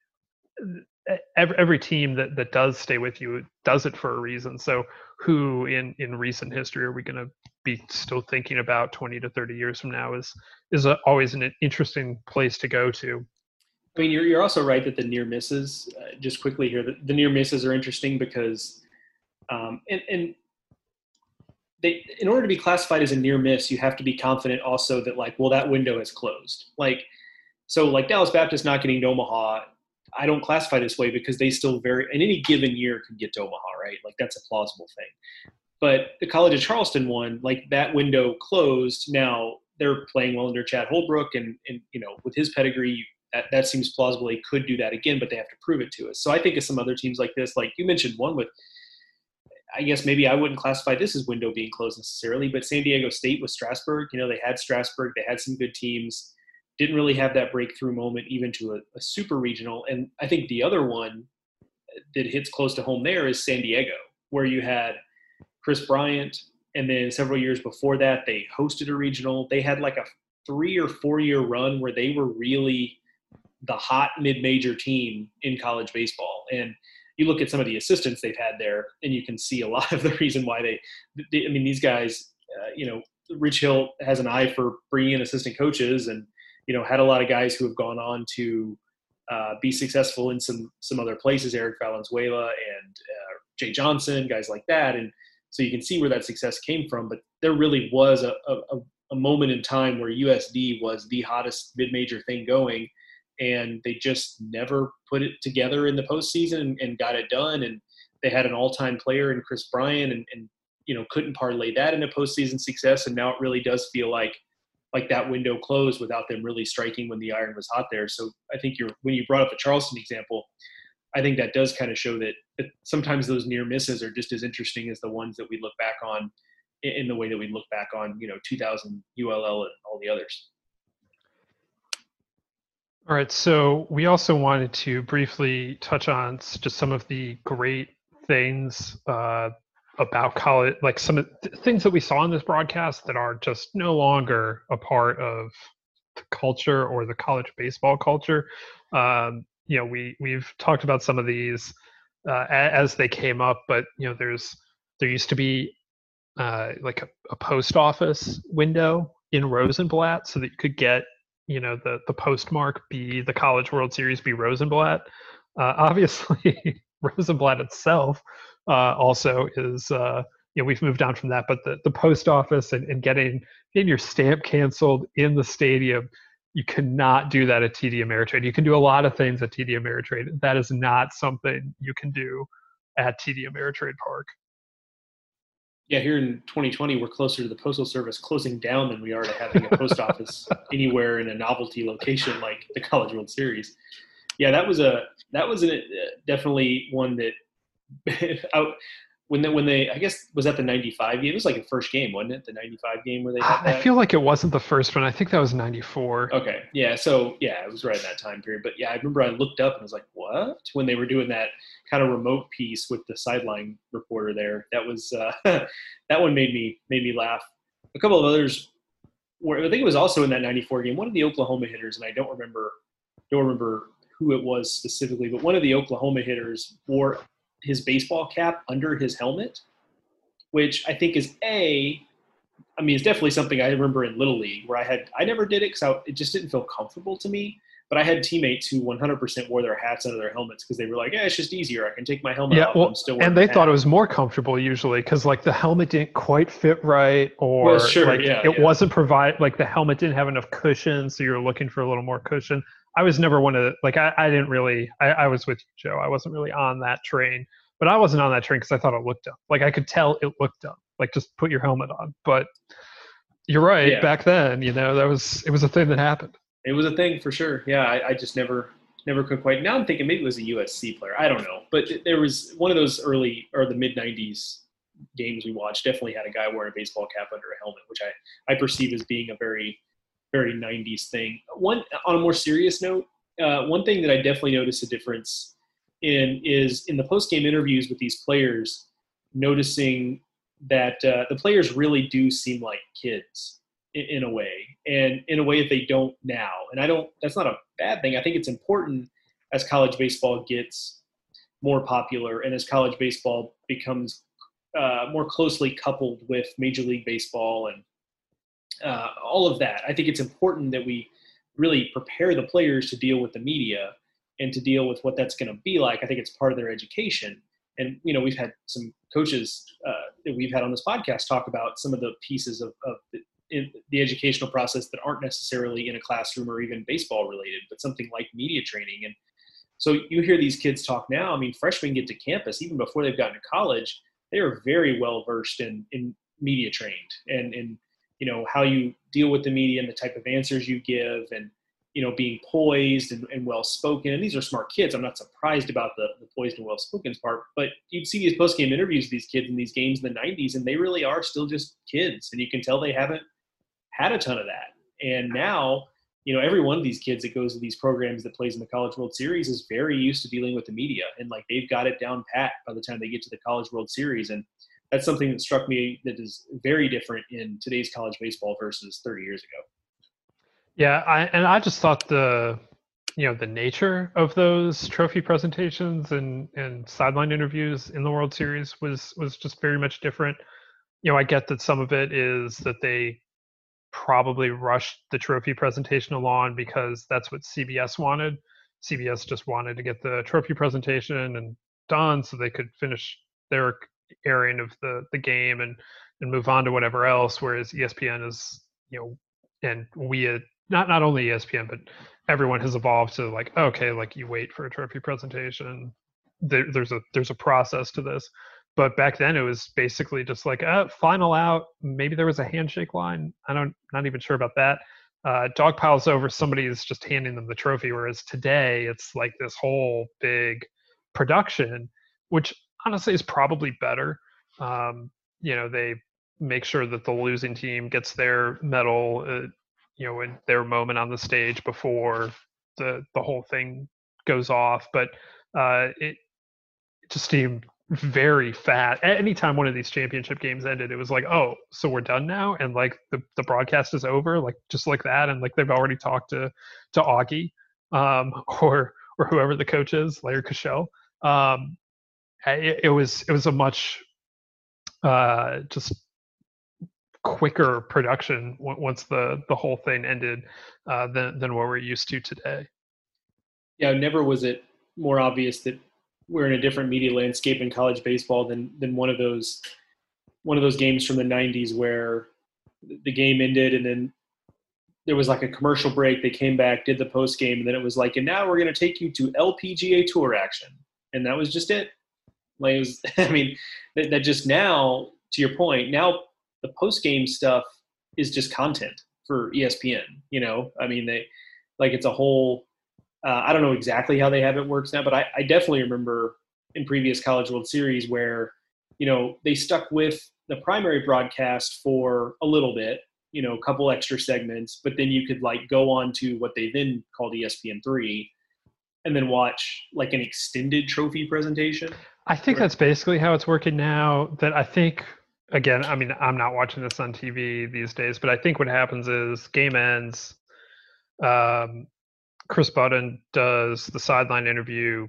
Speaker 1: every, every team that that does stay with you does it for a reason. So, who in in recent history are we going to be still thinking about 20 to 30 years from now? Is is a, always an interesting place to go to.
Speaker 2: I mean, you're you're also right that the near misses. Uh, just quickly here, the, the near misses are interesting because, um, and and they in order to be classified as a near miss, you have to be confident also that like, well, that window is closed. Like, so like Dallas Baptist not getting to Omaha, I don't classify this way because they still very in any given year could get to Omaha, right? Like that's a plausible thing. But the College of Charleston one, like that window closed. Now they're playing well under Chad Holbrook, and and you know with his pedigree, that, that seems plausible. They could do that again, but they have to prove it to us. So I think of some other teams like this, like you mentioned one with I guess maybe I wouldn't classify this as window being closed necessarily, but San Diego State with Strasburg, you know, they had Strasburg, they had some good teams, didn't really have that breakthrough moment even to a, a super regional. And I think the other one that hits close to home there is San Diego, where you had Kris Bryant, and then several years before that, they hosted a regional. They had like a three or four year run where they were really the hot mid major team in college baseball. And you look at some of the assistants they've had there, and you can see a lot of the (laughs) reason why they. they I mean, these guys, uh, you know, Rich Hill has an eye for bringing in assistant coaches, and you know, had a lot of guys who have gone on to uh, be successful in some some other places. Eric Valenzuela and uh, Jay Johnson, guys like that, and so you can see where that success came from. But there really was a, a, a moment in time where USD was the hottest mid-major thing going and they just never put it together in the postseason and, and got it done. And they had an all-time player in Kris Bryant, and, and you know couldn't parlay that into postseason success. And now it really does feel like like that window closed without them really striking when the iron was hot there. So I think you're when you brought up the Charleston example, I think that does kind of show that, that sometimes those near misses are just as interesting as the ones that we look back on in the way that we look back on you know 2000 ULL and all the others.
Speaker 1: All right, so we also wanted to briefly touch on just some of the great things uh, about college, like some of the things that we saw in this broadcast that are just no longer a part of the culture or the college baseball culture. Um, you know, we we've talked about some of these uh, as they came up, but you know, there's there used to be uh, like a, a post office window in Rosenblatt so that you could get you know the the postmark be the College World Series be Rosenblatt. Uh, (laughs) obviously, Rosenblatt itself uh, also is uh, you know we've moved on from that, but the, the post office and, and getting in your stamp canceled in the stadium, you cannot do that at TD Ameritrade. You can do a lot of things at TD Ameritrade. That is not something you can do at TD Ameritrade Park.
Speaker 2: Yeah, here in 2020, we're closer to the postal service closing down than we are to having a post (laughs) office anywhere in a novelty location like the College World Series. Yeah, that was a that was a, definitely one that (laughs) when they, when they I guess was that the 95 game. It was like the first game, wasn't it? The 95 game where they had
Speaker 1: I feel like it wasn't the first one. I think that was 94.
Speaker 2: Okay. Yeah, so yeah, it was right in that time period. But yeah, I remember I looked up and was like, "What?" when they were doing that kind of remote piece with the sideline reporter there. That was uh, (laughs) that one made me made me laugh. A couple of others were I think it was also in that 94 game. One of the Oklahoma hitters and I don't remember don't remember who it was specifically, but one of the Oklahoma hitters wore his baseball cap under his helmet, which I think is a. I mean, it's definitely something I remember in Little League where I had I never did it because it just didn't feel comfortable to me. But I had teammates who 100% wore their hats under their helmets because they were like, "Yeah, it's just easier. I can take my helmet
Speaker 1: yeah,
Speaker 2: off
Speaker 1: well,
Speaker 2: and still." Wear it.
Speaker 1: And they thought it was more comfortable usually because like the helmet didn't quite fit right, or
Speaker 2: well, sure,
Speaker 1: like
Speaker 2: yeah,
Speaker 1: it
Speaker 2: yeah.
Speaker 1: wasn't provide like the helmet didn't have enough cushion, so you're looking for a little more cushion. I was never one of the, like I, I didn't really I, I was with you, Joe. I wasn't really on that train, but I wasn't on that train because I thought it looked dumb. Like I could tell it looked dumb. Like just put your helmet on. But you're right.
Speaker 2: Yeah.
Speaker 1: Back then, you know, that was it was a thing that happened.
Speaker 2: It was a thing for sure. Yeah, I, I just never never could quite. Now I'm thinking maybe it was a USC player. I don't know, but there was one of those early or the mid '90s games we watched. Definitely had a guy wearing a baseball cap under a helmet, which I I perceive as being a very very 90s thing. One on a more serious note, uh, one thing that I definitely noticed a difference in is in the post game interviews with these players, noticing that uh, the players really do seem like kids in, a way, and in a way that they don't now. And I don't. That's not a bad thing. I think it's important as college baseball gets more popular and as college baseball becomes uh, more closely coupled with Major League Baseball and uh, all of that. I think it's important that we really prepare the players to deal with the media and to deal with what that's going to be like. I think it's part of their education. And you know, we've had some coaches uh, that we've had on this podcast talk about some of the pieces of, of the, in the educational process that aren't necessarily in a classroom or even baseball related, but something like media training. And so you hear these kids talk now. I mean, freshmen get to campus even before they've gotten to college. They are very well versed in in media trained and and you know how you deal with the media and the type of answers you give and you know being poised and, and well spoken and these are smart kids i'm not surprised about the, the poised and well spoken part but you'd see these post game interviews with these kids in these games in the 90s and they really are still just kids and you can tell they haven't had a ton of that and now you know every one of these kids that goes to these programs that plays in the college world series is very used to dealing with the media and like they've got it down pat by the time they get to the college world series and that's something that struck me that is very different in today's college baseball versus 30 years ago.
Speaker 1: Yeah, I, and I just thought the you know the nature of those trophy presentations and and sideline interviews in the World Series was was just very much different. You know, I get that some of it is that they probably rushed the trophy presentation along because that's what CBS wanted. CBS just wanted to get the trophy presentation and done so they could finish their airing of the the game and and move on to whatever else. Whereas ESPN is you know and we had, not not only ESPN but everyone has evolved to like okay like you wait for a trophy presentation. There, there's a there's a process to this. But back then it was basically just like uh, final out. Maybe there was a handshake line. I don't not even sure about that. Uh, dog piles over somebody is just handing them the trophy. Whereas today it's like this whole big production, which honestly is probably better. Um, you know, they make sure that the losing team gets their medal, uh, you know, in their moment on the stage before the the whole thing goes off. But uh, it, it just seemed very fast. Anytime one of these championship games ended, it was like, oh, so we're done now, and like the, the broadcast is over, like just like that, and like they've already talked to to Augie, um, (laughs) or or whoever the coach is, Larry Cochell. Um, it, it was it was a much uh, just quicker production once the the whole thing ended uh, than than what we're used to today.
Speaker 2: Yeah, never was it more obvious that we're in a different media landscape in college baseball than than one of those one of those games from the 90s where the game ended and then there was like a commercial break. They came back did the post game and then it was like and now we're going to take you to lpga tour action. And that was just it. Like it was (laughs) i mean that, that just now to your point now the post game stuff is just content for espn you know? I mean they like it's a whole uh, I don't know exactly how they have it works now, but I, I definitely remember in previous College World Series where you know they stuck with the primary broadcast for a little bit, you know, a couple extra segments, but then you could like go on to what they then called ESPN three, and then watch like an extended trophy presentation.
Speaker 1: I think that's basically how it's working now. That I think again, I mean, I'm not watching this on TV these days, but I think what happens is game ends. Um, Kris Budden does the sideline interview,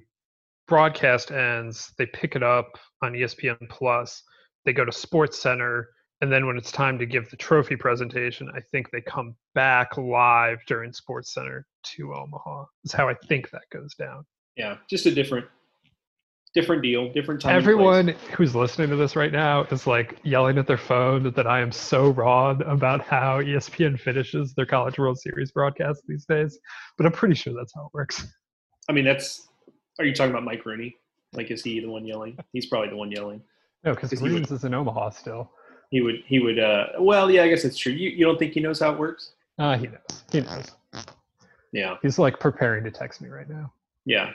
Speaker 1: broadcast ends, they pick it up on ESPN Plus, they go to Sports Center, and then when it's time to give the trophy presentation, I think they come back live during Sports Center to Omaha. Is how I think that goes down.
Speaker 2: Yeah, just a different different deal, different time.
Speaker 1: Everyone who's listening to this right now is like yelling at their phone that I am so wrong about how ESPN finishes their College World Series broadcast these days, but I'm pretty sure that's how it works.
Speaker 2: I mean, that's. Are you talking about Mike Rooney? Like, is he the one yelling? He's probably the one yelling.
Speaker 1: No, because Reams is in Omaha still.
Speaker 2: He would. He would. uh Well, yeah, I guess it's true. You you don't think he knows how it works?
Speaker 1: Uh he knows. He knows.
Speaker 2: Yeah.
Speaker 1: He's like preparing to text me right now.
Speaker 2: Yeah.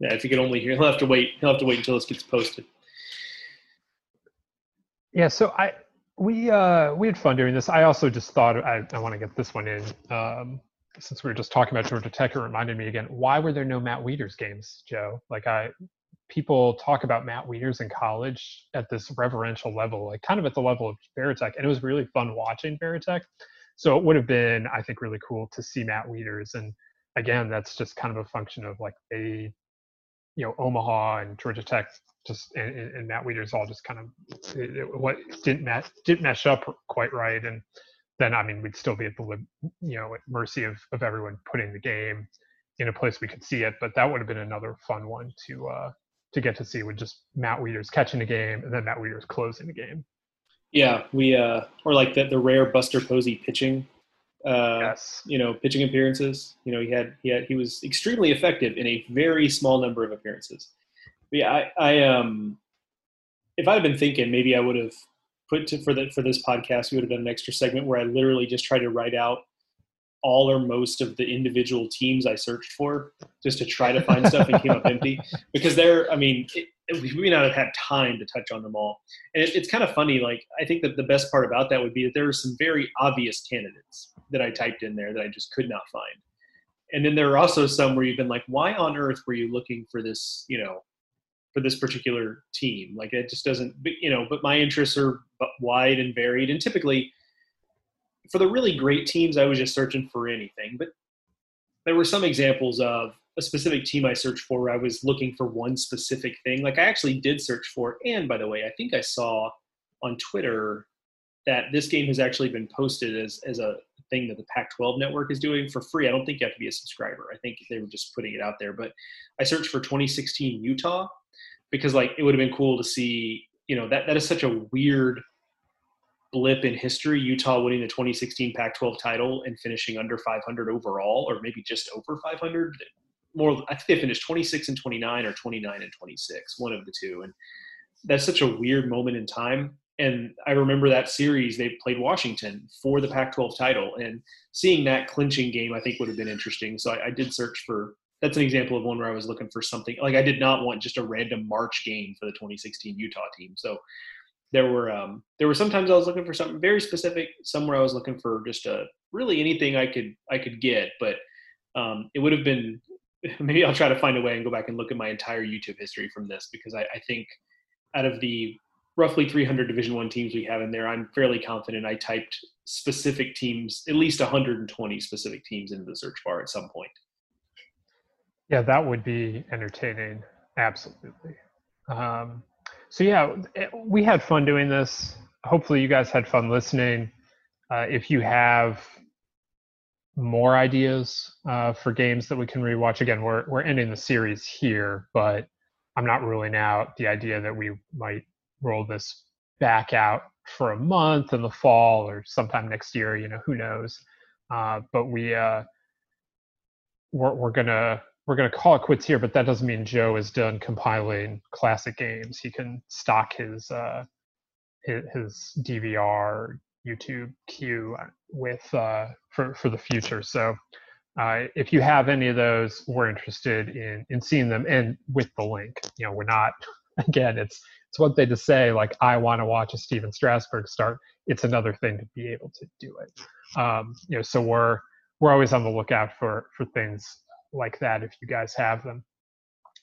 Speaker 2: Yeah, if you could only hear, he'll have to wait. He'll have to wait until this gets posted.
Speaker 1: Yeah, so I we uh we had fun doing this. I also just thought I, I want to get this one in. Um, since we were just talking about Georgia Tech, it reminded me again. Why were there no Matt Wieters games, Joe? Like I, people talk about Matt Wieters in college at this reverential level, like kind of at the level of Varitek, and it was really fun watching Varitek. So it would have been, I think, really cool to see Matt Wieters. And again, that's just kind of a function of like they you know Omaha and Georgia Tech just and, and Matt Wieters all just kind of what didn't match didn't mesh up quite right, and then I mean we'd still be at the you know at mercy of of everyone putting the game in a place we could see it. But that would have been another fun one to uh, to get to see with just Matt Wieters catching the game and then Matt Wieters closing the game.
Speaker 2: Yeah, we uh, or like the the rare Buster Posey pitching uh, yes. you know, pitching appearances. You know, he had he had he was extremely effective in a very small number of appearances. But yeah, I, I um, if I had been thinking, maybe I would have put to for the for this podcast, we would have done an extra segment where I literally just tried to write out all or most of the individual teams I searched for just to try to find stuff and came up empty because there, I mean, it, we may not have had time to touch on them all. And it, it's kind of funny. Like, I think that the best part about that would be that there are some very obvious candidates that I typed in there that I just could not find. And then there are also some where you've been like, why on earth were you looking for this, you know, for this particular team? Like, it just doesn't, you know, but my interests are wide and varied. And typically, for the really great teams, I was just searching for anything. But there were some examples of a specific team I searched for where I was looking for one specific thing. Like I actually did search for, and by the way, I think I saw on Twitter that this game has actually been posted as, as a thing that the Pac 12 network is doing for free. I don't think you have to be a subscriber. I think they were just putting it out there. But I searched for 2016 Utah because like it would have been cool to see, you know, that, that is such a weird blip in history, Utah winning the 2016 Pac-12 title and finishing under 500 overall, or maybe just over 500. More, I think they finished 26 and 29, or 29 and 26, one of the two. And that's such a weird moment in time. And I remember that series they played Washington for the Pac-12 title, and seeing that clinching game, I think would have been interesting. So I, I did search for. That's an example of one where I was looking for something like I did not want just a random March game for the 2016 Utah team. So there were um, there were sometimes I was looking for something very specific. Somewhere I was looking for just a really anything I could I could get, but um, it would have been (laughs) maybe I'll try to find a way and go back and look at my entire YouTube history from this because I, I think out of the roughly 300 Division One teams we have in there, I'm fairly confident I typed specific teams, at least 120 specific teams into the search bar at some point.
Speaker 1: Yeah, that would be entertaining. Absolutely. Um, so yeah, it, we had fun doing this. Hopefully, you guys had fun listening. Uh, if you have more ideas uh, for games that we can rewatch, again, we're we're ending the series here, but I'm not ruling out the idea that we might roll this back out for a month in the fall or sometime next year. You know, who knows? Uh, but we uh, we're we're gonna we're gonna call it quits here. But that doesn't mean Joe is done compiling classic games. He can stock his uh, his, his DVR YouTube queue with uh, for for the future. So. Uh, if you have any of those, we're interested in in seeing them and with the link. You know, we're not (laughs) again, it's it's one thing to say like I want to watch a Stephen Strasburg start. It's another thing to be able to do it. Um, you know, so we're we're always on the lookout for for things like that if you guys have them.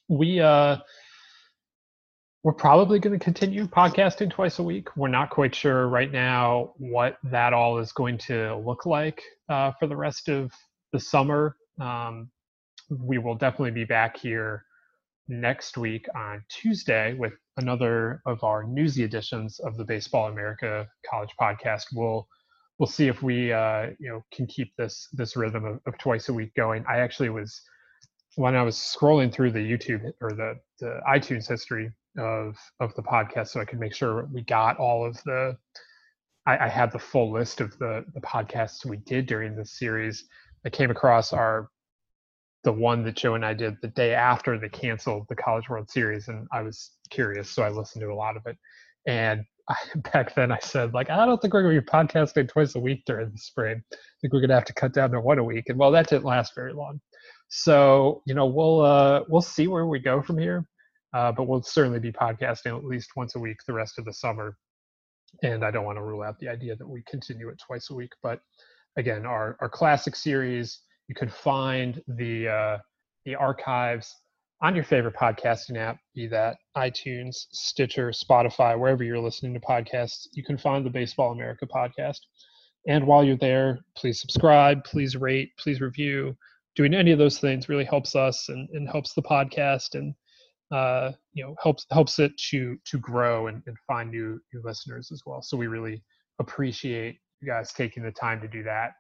Speaker 1: We uh we're probably going to continue podcasting twice a week. We're not quite sure right now what that all is going to look like uh, for the rest of the summer. Um, we will definitely be back here next week on Tuesday with another of our newsy editions of the Baseball America College Podcast. We'll we'll see if we uh, you know can keep this this rhythm of, of, twice a week going. I actually was when I was scrolling through the YouTube or the, the iTunes history of of the podcast, so I could make sure we got all of the. I, I had the full list of the the podcasts we did during this series. I came across our the one that Joe and I did the day after they canceled the College World Series, and I was curious, so I listened to a lot of it. And I, (laughs) back then, I said like, I don't think we're going to be podcasting twice a week during the spring. I think we're going to have to cut down to one a week. And well, that didn't last very long. So you know, we'll uh, we'll see where we go from here, uh, but we'll certainly be podcasting at least once a week the rest of the summer. And I don't want to rule out the idea that we continue it twice a week. But again, our our classic series you can find the uh, the archives on your favorite podcasting app, be that iTunes, Stitcher, Spotify, wherever you're listening to podcasts. You can find the Baseball America podcast. And while you're there, please subscribe, please rate, please review. Doing any of those things really helps us and, and helps the podcast and uh, you know helps helps it to to grow and, and find new new listeners as well. So we really appreciate you guys taking the time to do that.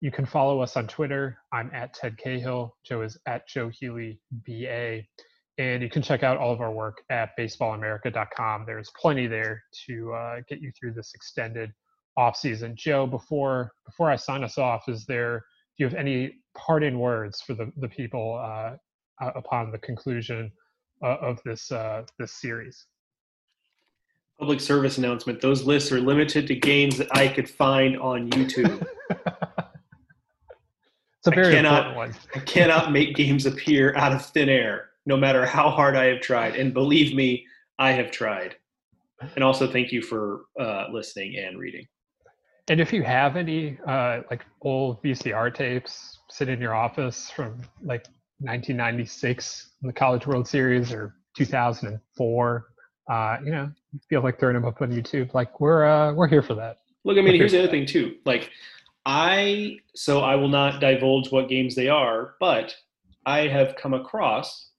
Speaker 1: You can follow us on Twitter. I'm at Ted Cahill. Joe is at Joe Healy BA. And you can check out all of our work at baseballamerica.com. There's plenty there to uh, get you through this extended off season. Joe, before before I sign us off, is there do you have any parting words for the the people uh, upon the conclusion uh, of this uh, this series?
Speaker 2: Public service announcement: Those lists are limited to games that I could find on YouTube. (laughs)
Speaker 1: It's a very
Speaker 2: I cannot,
Speaker 1: important one.
Speaker 2: I cannot make games appear out of thin air, no matter how hard I have tried. And believe me, I have tried. And also, thank you for uh, listening and reading.
Speaker 1: And if you have any uh, like old VCR tapes sitting in your office from like 1996, in the College World Series, or 2004, uh, you know, feel like throwing them up on YouTube. Like we're uh, we're here for that.
Speaker 2: Look, I mean, here's the other thing too. Like I so I will not divulge what games they are, but I have come across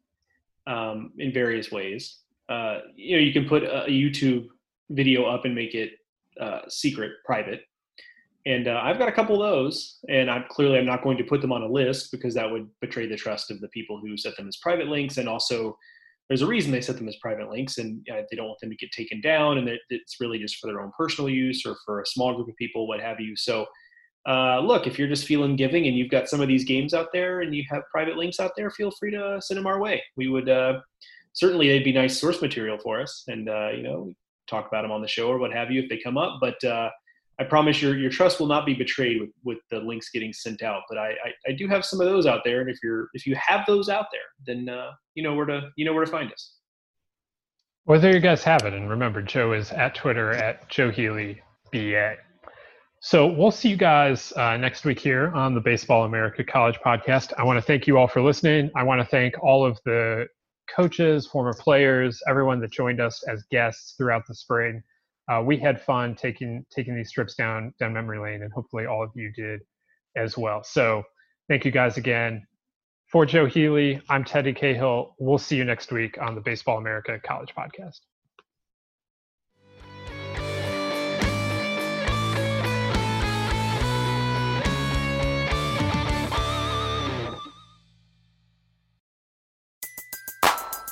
Speaker 2: um, in various ways. Uh, you know, you can put a YouTube video up and make it uh, secret, private, and uh, I've got a couple of those. And I'm clearly I'm not going to put them on a list because that would betray the trust of the people who set them as private links, and also there's a reason they set them as private links, and uh, they don't want them to get taken down, and it's really just for their own personal use or for a small group of people, what have you. So uh, look, if you're just feeling giving and you've got some of these games out there and you have private links out there, feel free to send them our way. We would uh, certainly they'd be nice source material for us, and uh, you know talk about them on the show or what have you if they come up. But uh, I promise your your trust will not be betrayed with, with the links getting sent out. But I, I, I do have some of those out there, and if you're if you have those out there, then uh, you know where to you know where to find us.
Speaker 1: Well, there you guys have it, and remember, Joe is at Twitter at Joe Healy BA. So we'll see you guys uh, next week here on the Baseball America College Podcast. I want to thank you all for listening. I want to thank all of the coaches, former players, everyone that joined us as guests throughout the spring. Uh, we had fun taking taking these trips down down memory lane, and hopefully all of you did as well. So thank you guys again. For Joe Healy, I'm Teddy Cahill. We'll see you next week on the Baseball America College Podcast.